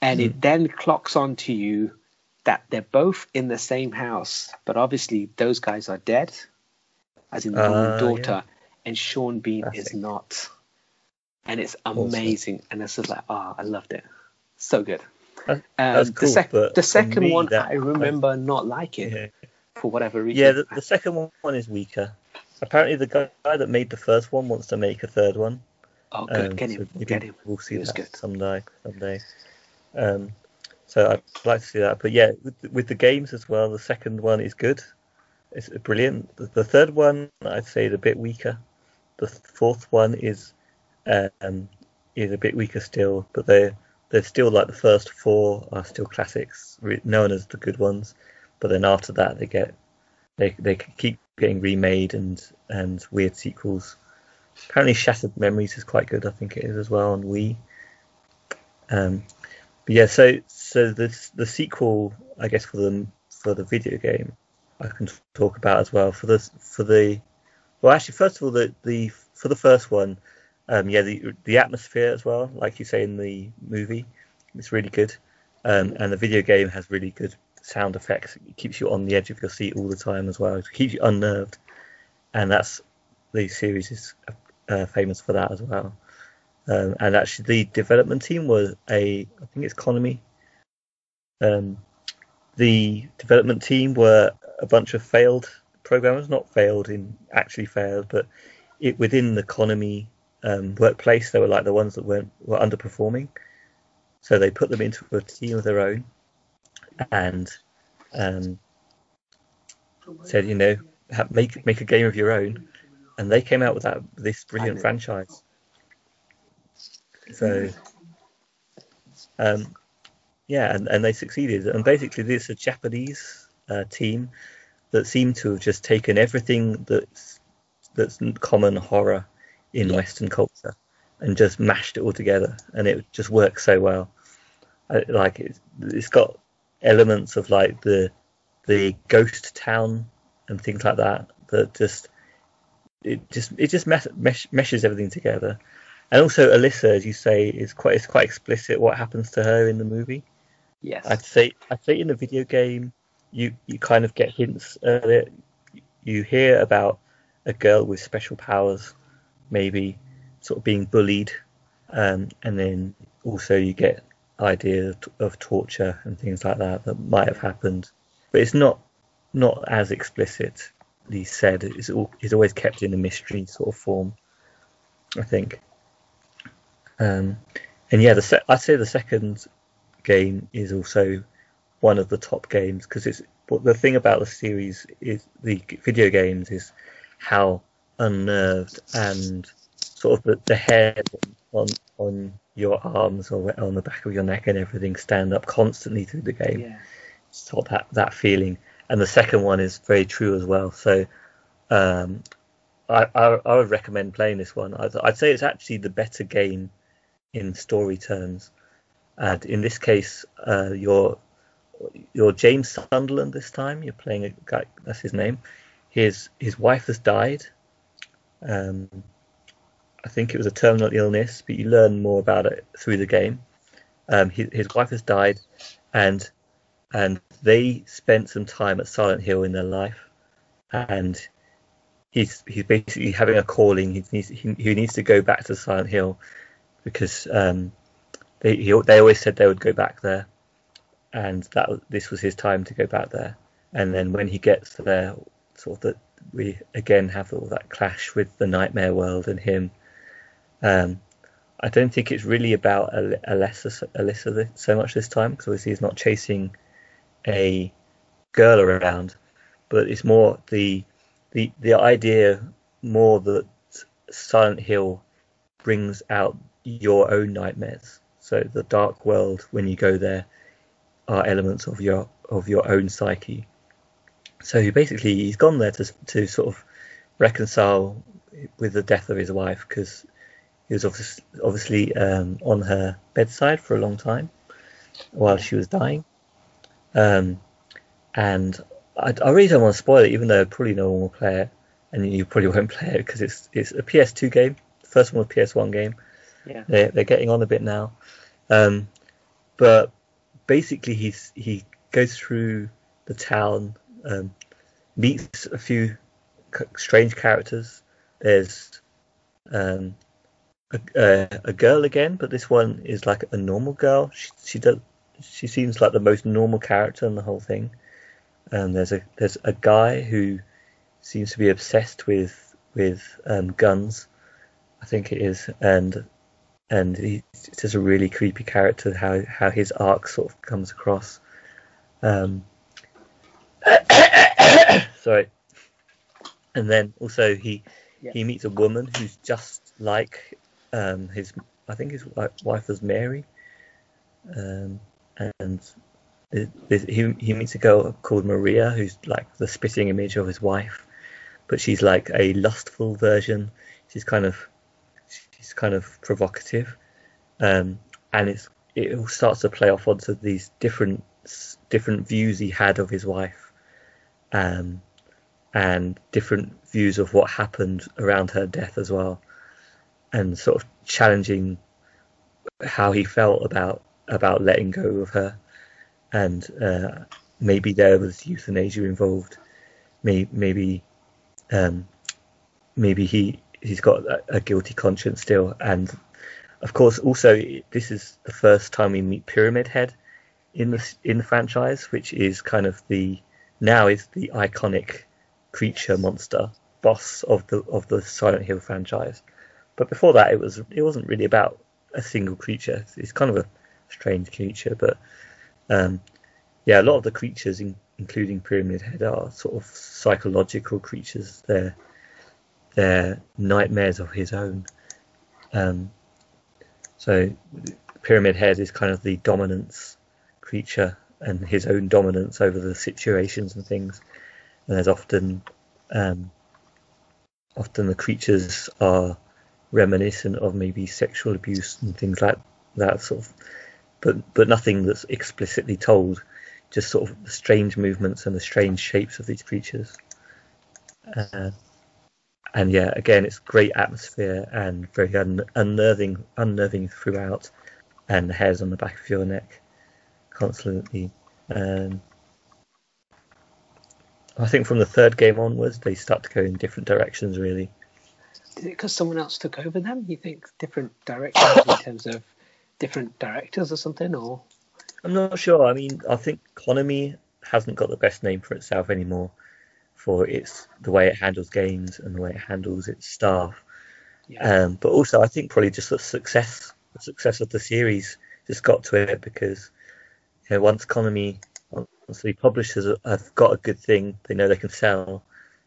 And it then clocks on to you that they're both in the same house. But obviously, those guys are dead, as in the Ah, daughter. And Sean Bean is not. And it's amazing. And it's just like, oh, I loved it. So good. That- Um, that's the, sec- the second one, that- I remember not liking Yeah. for whatever reason. Yeah, the, the second one is weaker. Apparently, the guy that made the first one wants to make a third one. oh, good. Um, get him. Get him. We'll see that good. someday. Someday. Um, so I'd like to see that. But yeah, with, with the games as well, the second one is good. It's brilliant. The, the third one, I'd say, is a bit weaker. The fourth one is um, is a bit weaker still, but they're they're still like the first four are still classics, known as the good ones. But then after that, they get they they keep getting remade and and weird sequels. Apparently, Shattered Memories is quite good. I think it is as well on Wii. Um, but yeah, so so the the sequel, I guess for the for the video game, I can talk about as well. For the for the well, actually, first of all, the the for the first one, um, yeah, the the atmosphere as well, like you say in the movie, it's really good. Um, and the video game has really good sound effects. It keeps you on the edge of your seat all the time as well. It keeps you unnerved, and that's the series is uh, famous for that as well. Um, and actually, the development team was a, I think it's Konami. Um, the development team were a bunch of failed programmers, not failed in actually failed, but it within the Konami um, workplace, they were like the ones that weren't were underperforming. So they put them into a team of their own, and um, said, you know, ha- make make a game of your own, and they came out with that this brilliant franchise. So, um, yeah, and, and they succeeded. And basically, this is a Japanese uh, team that seem to have just taken everything that's that's common horror in Yeah. Western culture and just mashed it all together, and it just works so well. I, like it's, it's got elements of like the the ghost town and things like that that just it just it just mesh, mesh, meshes everything together. And also Alyssa, as you say, is quite it's quite explicit what happens to her in the movie. Yes. I'd say I'd say in the video game you you kind of get hints at it. You hear about a girl with special powers, maybe sort of being bullied, um, and then also you get ideas of, torture and things like that that might have happened, but it's not not as explicitly said. It's all it's always kept in a mystery sort of form. I think. Um, and yeah, se- I'd say the second game is also one of the top games because it's the thing about the series is the video games is how unnerved and sort of the, the hair on on your arms or on the back of your neck and everything stand up constantly through the game. Yeah. Sort of that that feeling. And the second one is very true as well. So um, I, I, I would recommend playing this one. I'd, I'd say it's actually the better game in story terms. And in this case, uh, you're you're James Sunderland this time. You're playing a guy. That's his name. His his wife has died. Um, I think it was a terminal illness, but you learn more about it through the game. Um, his, his wife has died, and and they spent some time at Silent Hill in their life, and he's he's basically having a calling. He needs he, he needs to go back to Silent Hill because um, they he, they always said they would go back there, and that this was his time to go back there. And then when he gets there, sort of that we again have all that clash with the nightmare world and him. Um, I don't think it's really about Alyssa, Alyssa so much this time because obviously he's not chasing a girl around, but it's more the the the idea more that Silent Hill brings out your own nightmares. So the dark world, when you go there, are elements of your of your own psyche. So basically, he's gone there to to sort of reconcile with the death of his wife because he was obviously, obviously um, on her bedside for a long time while she was dying. Um, and I, I, really don't want to spoil it, even though probably no one will play it, and you probably [laughs] won't play it because it's it's a PS2 game. The first one was PS1 game. Yeah. They're, they're getting on a bit now, um, but basically he's he goes through the town, um, meets a few strange characters. There's um, a, a, girl again, but this one is like a normal girl. She, she does she seems like the most normal character in the whole thing. And there's a there's a guy who seems to be obsessed with with um, guns, I think it is, and and he's just a really creepy character. How how his arc sort of comes across. Um, [coughs] sorry. And then also he yeah. he meets a woman who's just like um, his I think his wife was Mary. Um, and he he meets a girl called Maria who's like the spitting image of his wife, but she's like a lustful version. She's kind of she's kind of provocative, um, and it's it all starts to play off onto these different different views he had of his wife, um, and different views of what happened around her death as well, and sort of challenging how he felt about about letting go of her, and uh, maybe there was euthanasia involved. Maybe maybe um, maybe he he's got a, a, guilty conscience still, and of course also this is the first time we meet Pyramid Head in the in the franchise, which is kind of the now is the iconic creature monster boss of the of the Silent Hill franchise. But before that, it was it wasn't really about a single creature. It's kind of a strange creature. But um, yeah, a lot of the creatures, in, including Pyramid Head, are sort of psychological creatures. They're they're nightmares of his own. Um, so Pyramid Head is kind of the dominance creature and his own dominance over the situations and things. And there's often um, often the creatures are reminiscent of maybe sexual abuse and things like that sort of but but nothing that's explicitly told. Just sort of the strange movements and the strange shapes of these creatures. Uh, and yeah, again, it's great atmosphere and very un- unnerving, unnerving throughout, and the hairs on the back of your neck constantly. Um, I think from the third game onwards, they start to go in different directions. Really, is it because someone else took over them? You think different directions in terms of different directors or something, or I'm not sure. I mean, I think Konami hasn't got the best name for itself anymore for its the way it handles games and the way it handles its staff. Yeah. Um, but also, I think probably just the success the success of the series just got to it because you know once Konami, once the publishers have got a good thing, they know they can sell.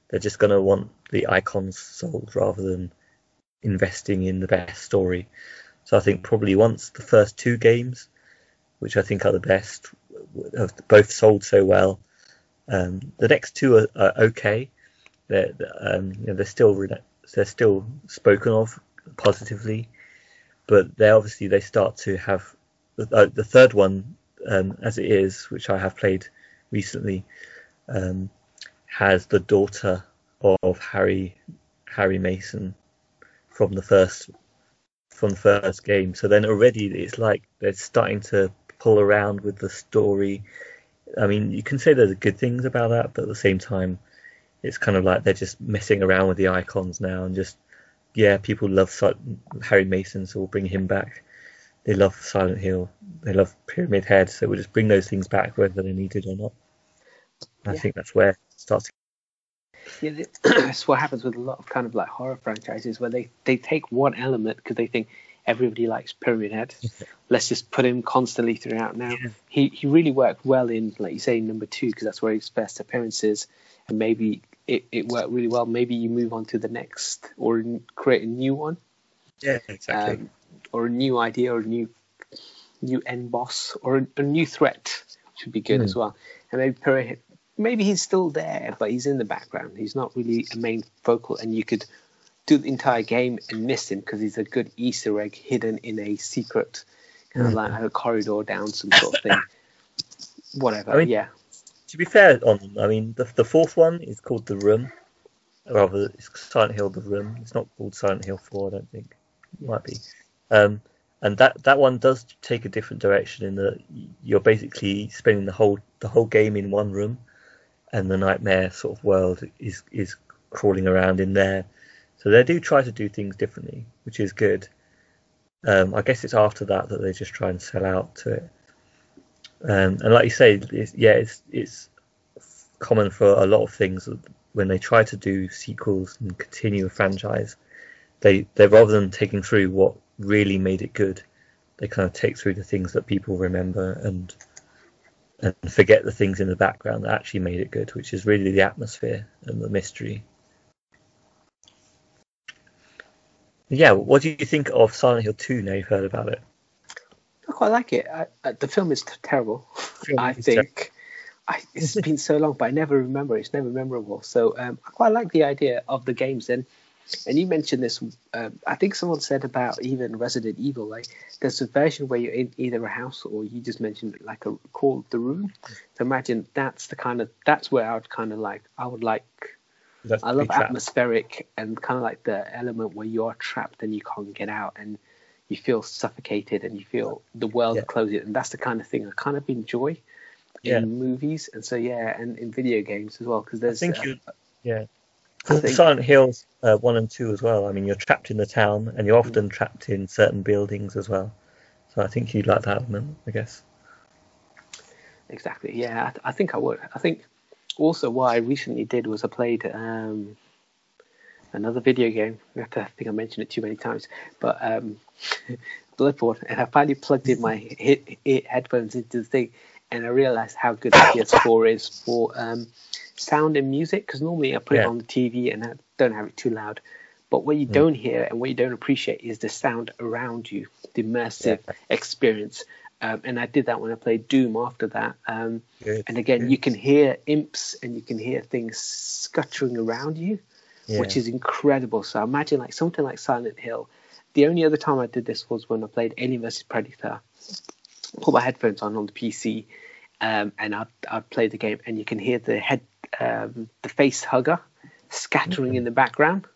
They're just going to want the icons sold rather than investing in the best story. So I think probably once the first two games, which I think are the best, have both sold so well. Um, the next two are, are okay. They're um, you know, they're still they're still spoken of positively, but they obviously they start to have uh, the third one um, as it is, which I have played recently, um, has the daughter of Harry Harry Mason from the first from the first game. So then already it's like they're starting to pull around with the story. I mean, you can say there's good things about that, but at the same time, it's kind of like they're just messing around with the icons now and just yeah, people love Harry Mason, so we'll bring him back. They love Silent Hill. They love Pyramid Head, so we'll just bring those things back whether they're needed or not. I think that's where it starts. Yeah, [clears throat] that's what happens with a lot of kind of like horror franchises where they, they take one element because they think everybody likes Pyramid Head. [laughs] Let's just put him constantly throughout. Now yeah. he he really worked well in like you say number two because that's where his best appearances, and maybe it, it worked really well. Maybe you move on to the next or create a new one. Yeah, exactly. Um, or a new idea or a new new end boss or a, a new threat, which would be good mm. as hmm. well. And maybe maybe he's still there, but he's in the background. He's not really a main focal, and you could do the entire game and miss him because he's a good Easter egg hidden in a secret kind of hmm. like a corridor down some sort of thing. [laughs] Whatever. I mean, yeah to be fair on them, I mean, the, the fourth one is called The Room. Rather, it's Silent Hill The Room. It's not called Silent Hill 4, I don't think. It might be. Um, and that, that one does take a different direction in that you're basically spending the whole the whole game in one room, and the nightmare sort of world is is crawling around in there. So they do try to do things differently, which is good. Um, I guess it's after that that they just try and sell out to it. Um, and like you say, it's, yeah, it's it's common for a lot of things when they try to do sequels and continue a franchise. They they rather than taking through what really made it good, they kind of take through the things that people remember and and forget the things in the background that actually made it good, which is really the atmosphere and the mystery. Yeah, what do you think of Silent Hill 2 now you've heard about it? I quite like it. I, I, the film is terrible. Film I think I, it's been so long, but I never remember. It's never memorable. So um, I quite like the idea of the games. And and you mentioned this. Um, I think someone said about even Resident Evil. Like there's a version where you're in either a house or you just mentioned like a called the room. So imagine that's the kind of that's where I would kind of like. I would like. That's I love atmospheric and kind of like the element where you're trapped and you can't get out and you feel suffocated and you feel the world yeah. closes and that's the kind of thing I kind of enjoy yeah. in movies and so yeah and in video games as well because there's I think uh, you yeah think, Silent Hills uh, one and two as well. I mean you're trapped in the town and you're often trapped in certain buildings as well. So I think you'd like that element I guess. Exactly. Yeah I, I think I would. I think also what I recently did was I played um, another video game. I think I mentioned it too many times, but um, [laughs] Bloodborne, and I finally plugged in my headphones into the thing, and I realized how good the [laughs] PS4 is for um, sound and music. Because normally I put yeah. it on the TV and I don't have it too loud. But what you mm. don't hear and what you don't appreciate is the sound around you, the immersive yeah. experience. Um, and I did that when I played Doom after that. Um, and again, you can hear imps and you can hear things scuttering around you yeah. which is incredible. So imagine like something like Silent Hill. The only other time I did this was when I played Alien vs Predator. Put my headphones on on the PC, um, and I'd, I'd play the game, and you can hear the head, um, the face hugger scattering in the background.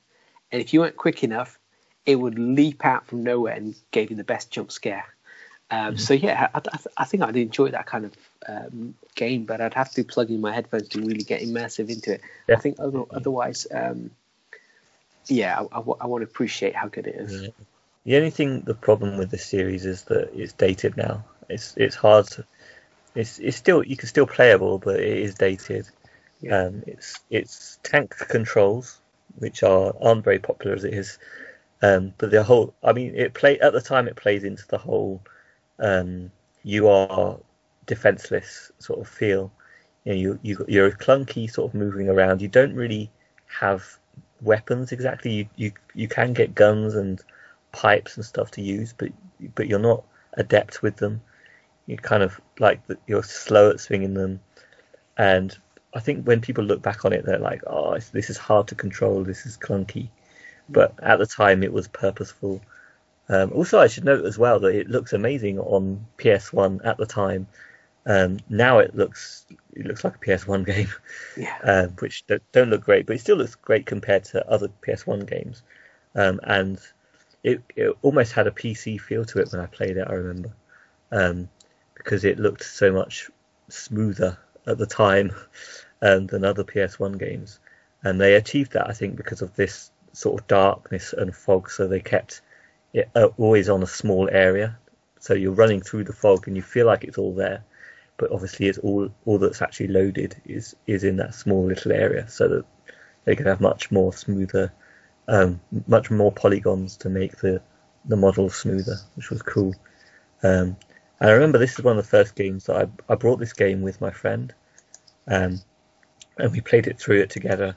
And if you weren't quick enough, it would leap out from nowhere and gave you the best jump scare. Um, mm-hmm. So yeah, I, I, I, think I'd enjoy that kind of um, game, but I'd have to plug in my headphones to really get immersive into it. Yeah. I think other, otherwise, um, yeah, I, I, I, want to appreciate how good it is. Yeah. The only thing, the problem with this series is that it's dated now. It's it's hard. To, it's it's still you can still playable, but it is dated. Yeah. Um, it's it's tank controls, which are aren't very popular as it is, Um, but the whole, I mean, it play at the time it plays into the whole um, you are defenseless sort of feel. You know, you, you you're clunky sort of moving around. You don't really have weapons exactly. You you you can get guns and pipes and stuff to use, but but you're not adept with them. You kind of like you're slow at swinging them, and I think when people look back on it, they're like, "Oh, this is hard to control. This is clunky," but at the time, it was purposeful. Um, also, I should note as well that it looks amazing on PS1 at the time. Um, now it looks it looks like a PS1 [laughs] game, yeah. um, which don't, don't, look great, but it still looks great compared to other PS1 games. Um, and it, it almost had a PC feel to it when I played it. I remember um, because it looked so much smoother at the time um, than other PS1 games, and they achieved that I think because of this sort of darkness and fog. So they kept it uh, always on a small area, so you're running through the fog and you feel like it's all there, but obviously it's all all that's actually loaded is is in that small little area, so that they can have much more smoother, um, much more polygons to make the the model smoother, which was cool. Um, and I remember this is one of the first games that I, I brought this game with my friend, um, and we played it through it together,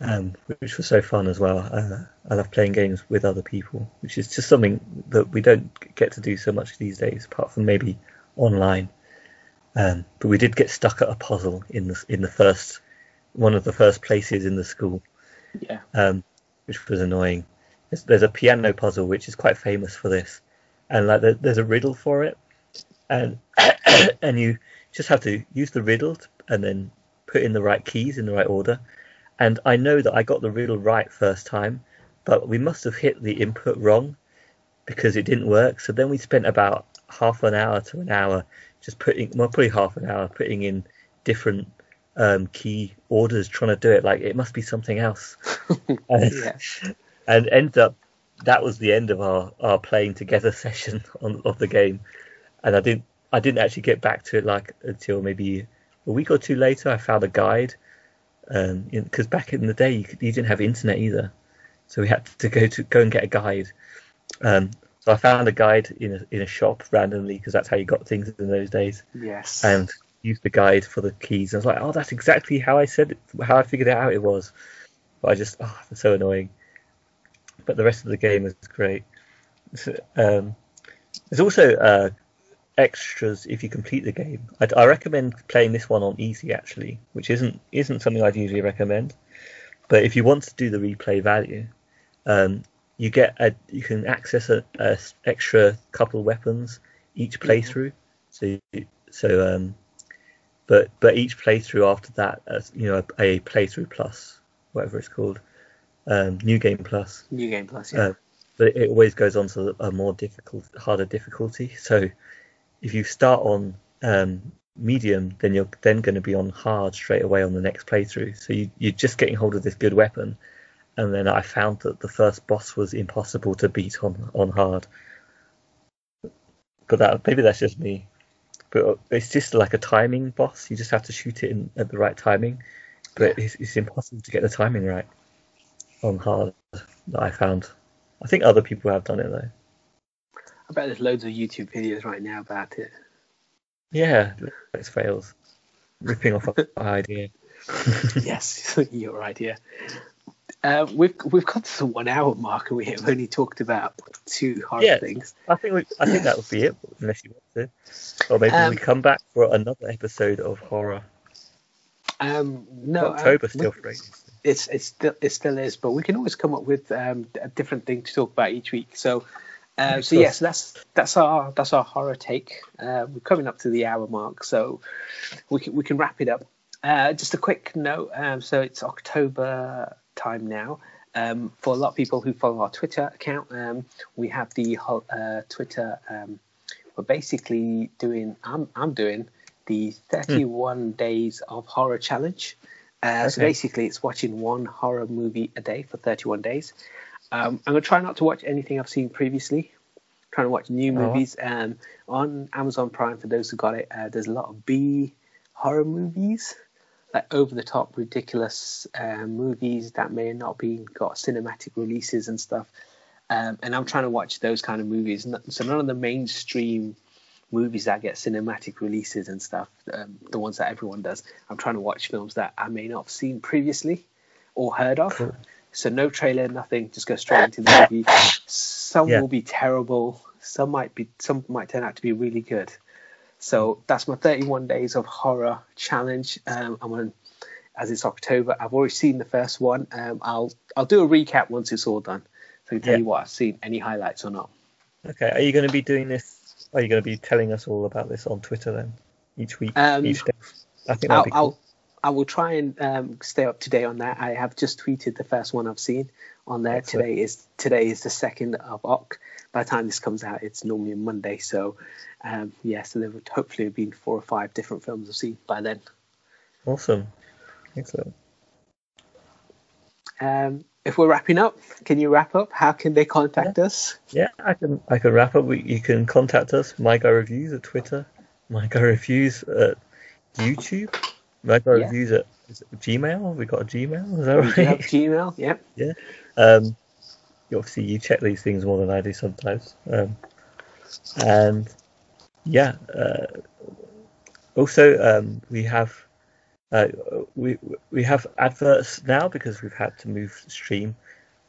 um, which was so fun as well. Uh, I love playing games with other people, which is just something that we don't get to do so much these days, apart from maybe online. Um, but we did get stuck at a puzzle in the in the first one of the first places in the school. Yeah. Um, which was annoying. There's, there's, a piano puzzle which is quite famous for this, and like there, there's a riddle for it, and [coughs] and you just have to use the riddle and then put in the right keys in the right order. And I know that I got the riddle right first time, but we must have hit the input wrong because it didn't work. So then we spent about half an hour to an hour just putting, well, probably half an hour putting in different um, key orders trying to do it. Like it must be something else. [laughs] and, yeah. and ended up that was the end of our, our playing together [laughs] session on, of the game. And I didn't I didn't actually get back to it like until maybe a week or two later. I found a guide because um, back in the day you, could, you, didn't have internet either, so we had [laughs] to go to go and get a guide. Um, so I found a guide in a in a shop randomly because that's how you got things in those days. Yes. And used the guide for the keys. I was like, oh, that's exactly how I said it, how I figured it out. It was, but I just oh, that's so annoying. But the rest of the game is great. Um, there's also uh, extras if you complete the game. I, I, recommend playing this one on easy actually, which isn't isn't something I'd usually recommend. But if you want to do the replay value, um, you get a you can access a, a extra couple weapons each playthrough. So so um, but but each playthrough after that, as you know, a, a, playthrough plus whatever it's called, um, new game plus. New game plus, yeah. Uh, but it always goes on to a more difficult, harder difficulty. So if you start on um, medium, then you're then going to be on hard straight away on the next playthrough. So you, you're just getting hold of this good weapon, and then I found that the first boss was impossible to beat on on hard. But that maybe that's just me. But it's just like a timing boss. You just have to shoot it in, at the right timing. But it's, it's impossible to get the timing right on hard that I found. I think other people have done it though. I bet there's loads of YouTube videos right now about it. Yeah, it fails. Ripping off our idea. [laughs] [laughs] yes, [laughs] your idea. Uh, we've we've got to the one hour mark and we have only talked about two hard yeah, things. I think we, I think that would be it, unless you want to, or maybe um, we come back for another episode of horror. Um, no, October um, still free. It's it's still it still is, but we can always come up with um, a different thing to talk about each week. So uh, so yes, that's that's our that's our horror take. Uh, we're coming up to the hour mark, so we can we can wrap it up. Uh, just a quick note. Um, so it's October time now. Um, for a lot of people who follow our Twitter account, um, we have the uh, Twitter. Um, we're basically doing. I'm I'm doing the 31 hmm. days of horror challenge. Uh, okay. So basically, it's watching one horror movie a day for 31 days. Um, I'm gonna try not to watch anything I've seen previously. I'm trying to watch new oh. movies. Um, on Amazon Prime, for those who got it, uh, there's a lot of B horror movies, like over the top, ridiculous uh, movies that may not be got cinematic releases and stuff. um, and I'm trying to watch those kind of movies. So none of the mainstream movies that get cinematic releases and stuff, um, the ones that everyone does. I'm trying to watch films that I may not have seen previously or heard of. Cool. So no trailer, nothing. Just go straight into the movie. Some yeah. will be terrible. Some might be. Some might turn out to be really good. So that's my 31 days of horror challenge. Um, I'm on, as it's October. I've already seen the first one. Um, I'll I'll do a recap once it's all done. So I can tell yeah. you what I've seen, any highlights or not. Okay. Are you going to be doing this? Are you going to be telling us all about this on Twitter then each week, um, each day? I think that'd be cool. I'll, I will try and um, stay up to date on that. I have just tweeted the first one I've seen on there. Excellent. Today is today is the second of Oc. By the time this comes out, it's normally a Monday. So, um, yeah, so there would hopefully have been four or five different films I've seen by then. Awesome, excellent. Um, if we're wrapping up, can you wrap up? How can they contact yeah. us? Yeah, I can. I can wrap up. You can contact us. My Guy Reviews at Twitter. My Guy Reviews at YouTube. Like our yeah. reviews at Gmail. We got a Gmail. Is that we right? have Gmail. Yep. [laughs] Yeah. Um, obviously, you check these things more than I do sometimes. Um, and yeah. Uh, also, um, we have uh, we we have adverts now because we've had to move stream.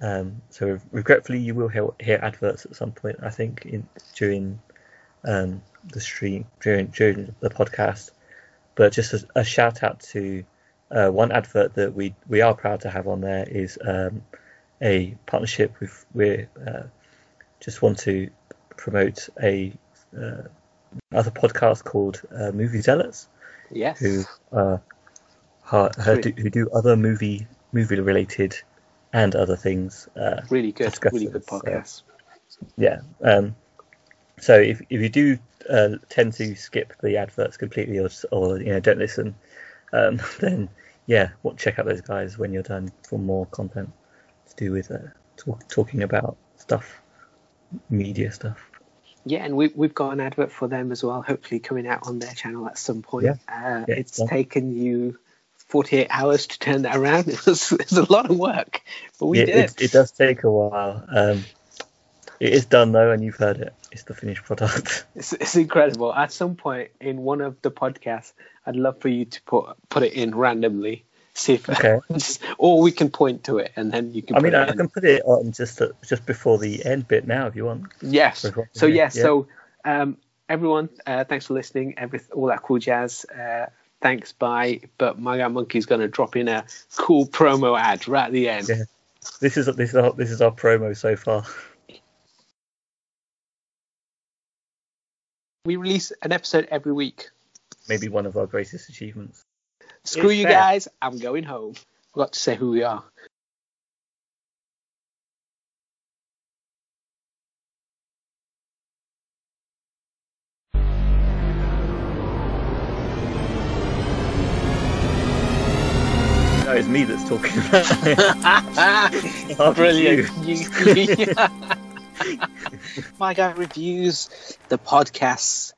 Um, so regretfully, you will hear, hear adverts at some point. I think in during um, the stream during during the podcast. But just a, a shout out to uh, one advert that we we are proud to have on there is um, a partnership with we uh, just want to promote a uh, other podcast called uh, Movie Zealots. Yes. Who uh, do, who do other movie movie related and other things. Uh, really good, really good podcast. yeah. Um, so if if you do uh, tend to skip the adverts completely or, or you know don't listen, um, [laughs] then yeah, well, check out those guys when you're done for more content to do with uh, talk, talking about stuff, media stuff. Yeah, and we, we've got an advert for them as well, hopefully coming out on their channel at some point. Yeah. Uh, yeah, it's yeah. taken you 48 hours to turn that around. [laughs] It was, it was a lot of work, but we did it. It, it does take a while. Um, it is done though, and you've heard it. It's the finished product. [laughs] It's, it's incredible. At some point in one of the podcasts, I'd love for you to put put it in randomly. See if okay. [laughs] just, or we can point to it and then you can. I mean, I in. can put it on just to, just before the end bit now if you want. Yes. So yes. Yeah. So um, everyone, uh, thanks for listening. Every all that cool jazz. Uh, thanks, bye. But My Guy Monkey's going to drop in a cool promo ad right at the end. Yeah. This is this is our, this is our promo so far. [laughs] We release an episode every week. Maybe one of our greatest achievements. Screw it's you fair. guys, I'm going home. Forgot to say who we are. No, it's me that's talking [laughs] [laughs] about Brilliant. [laughs] My guy reviews the podcasts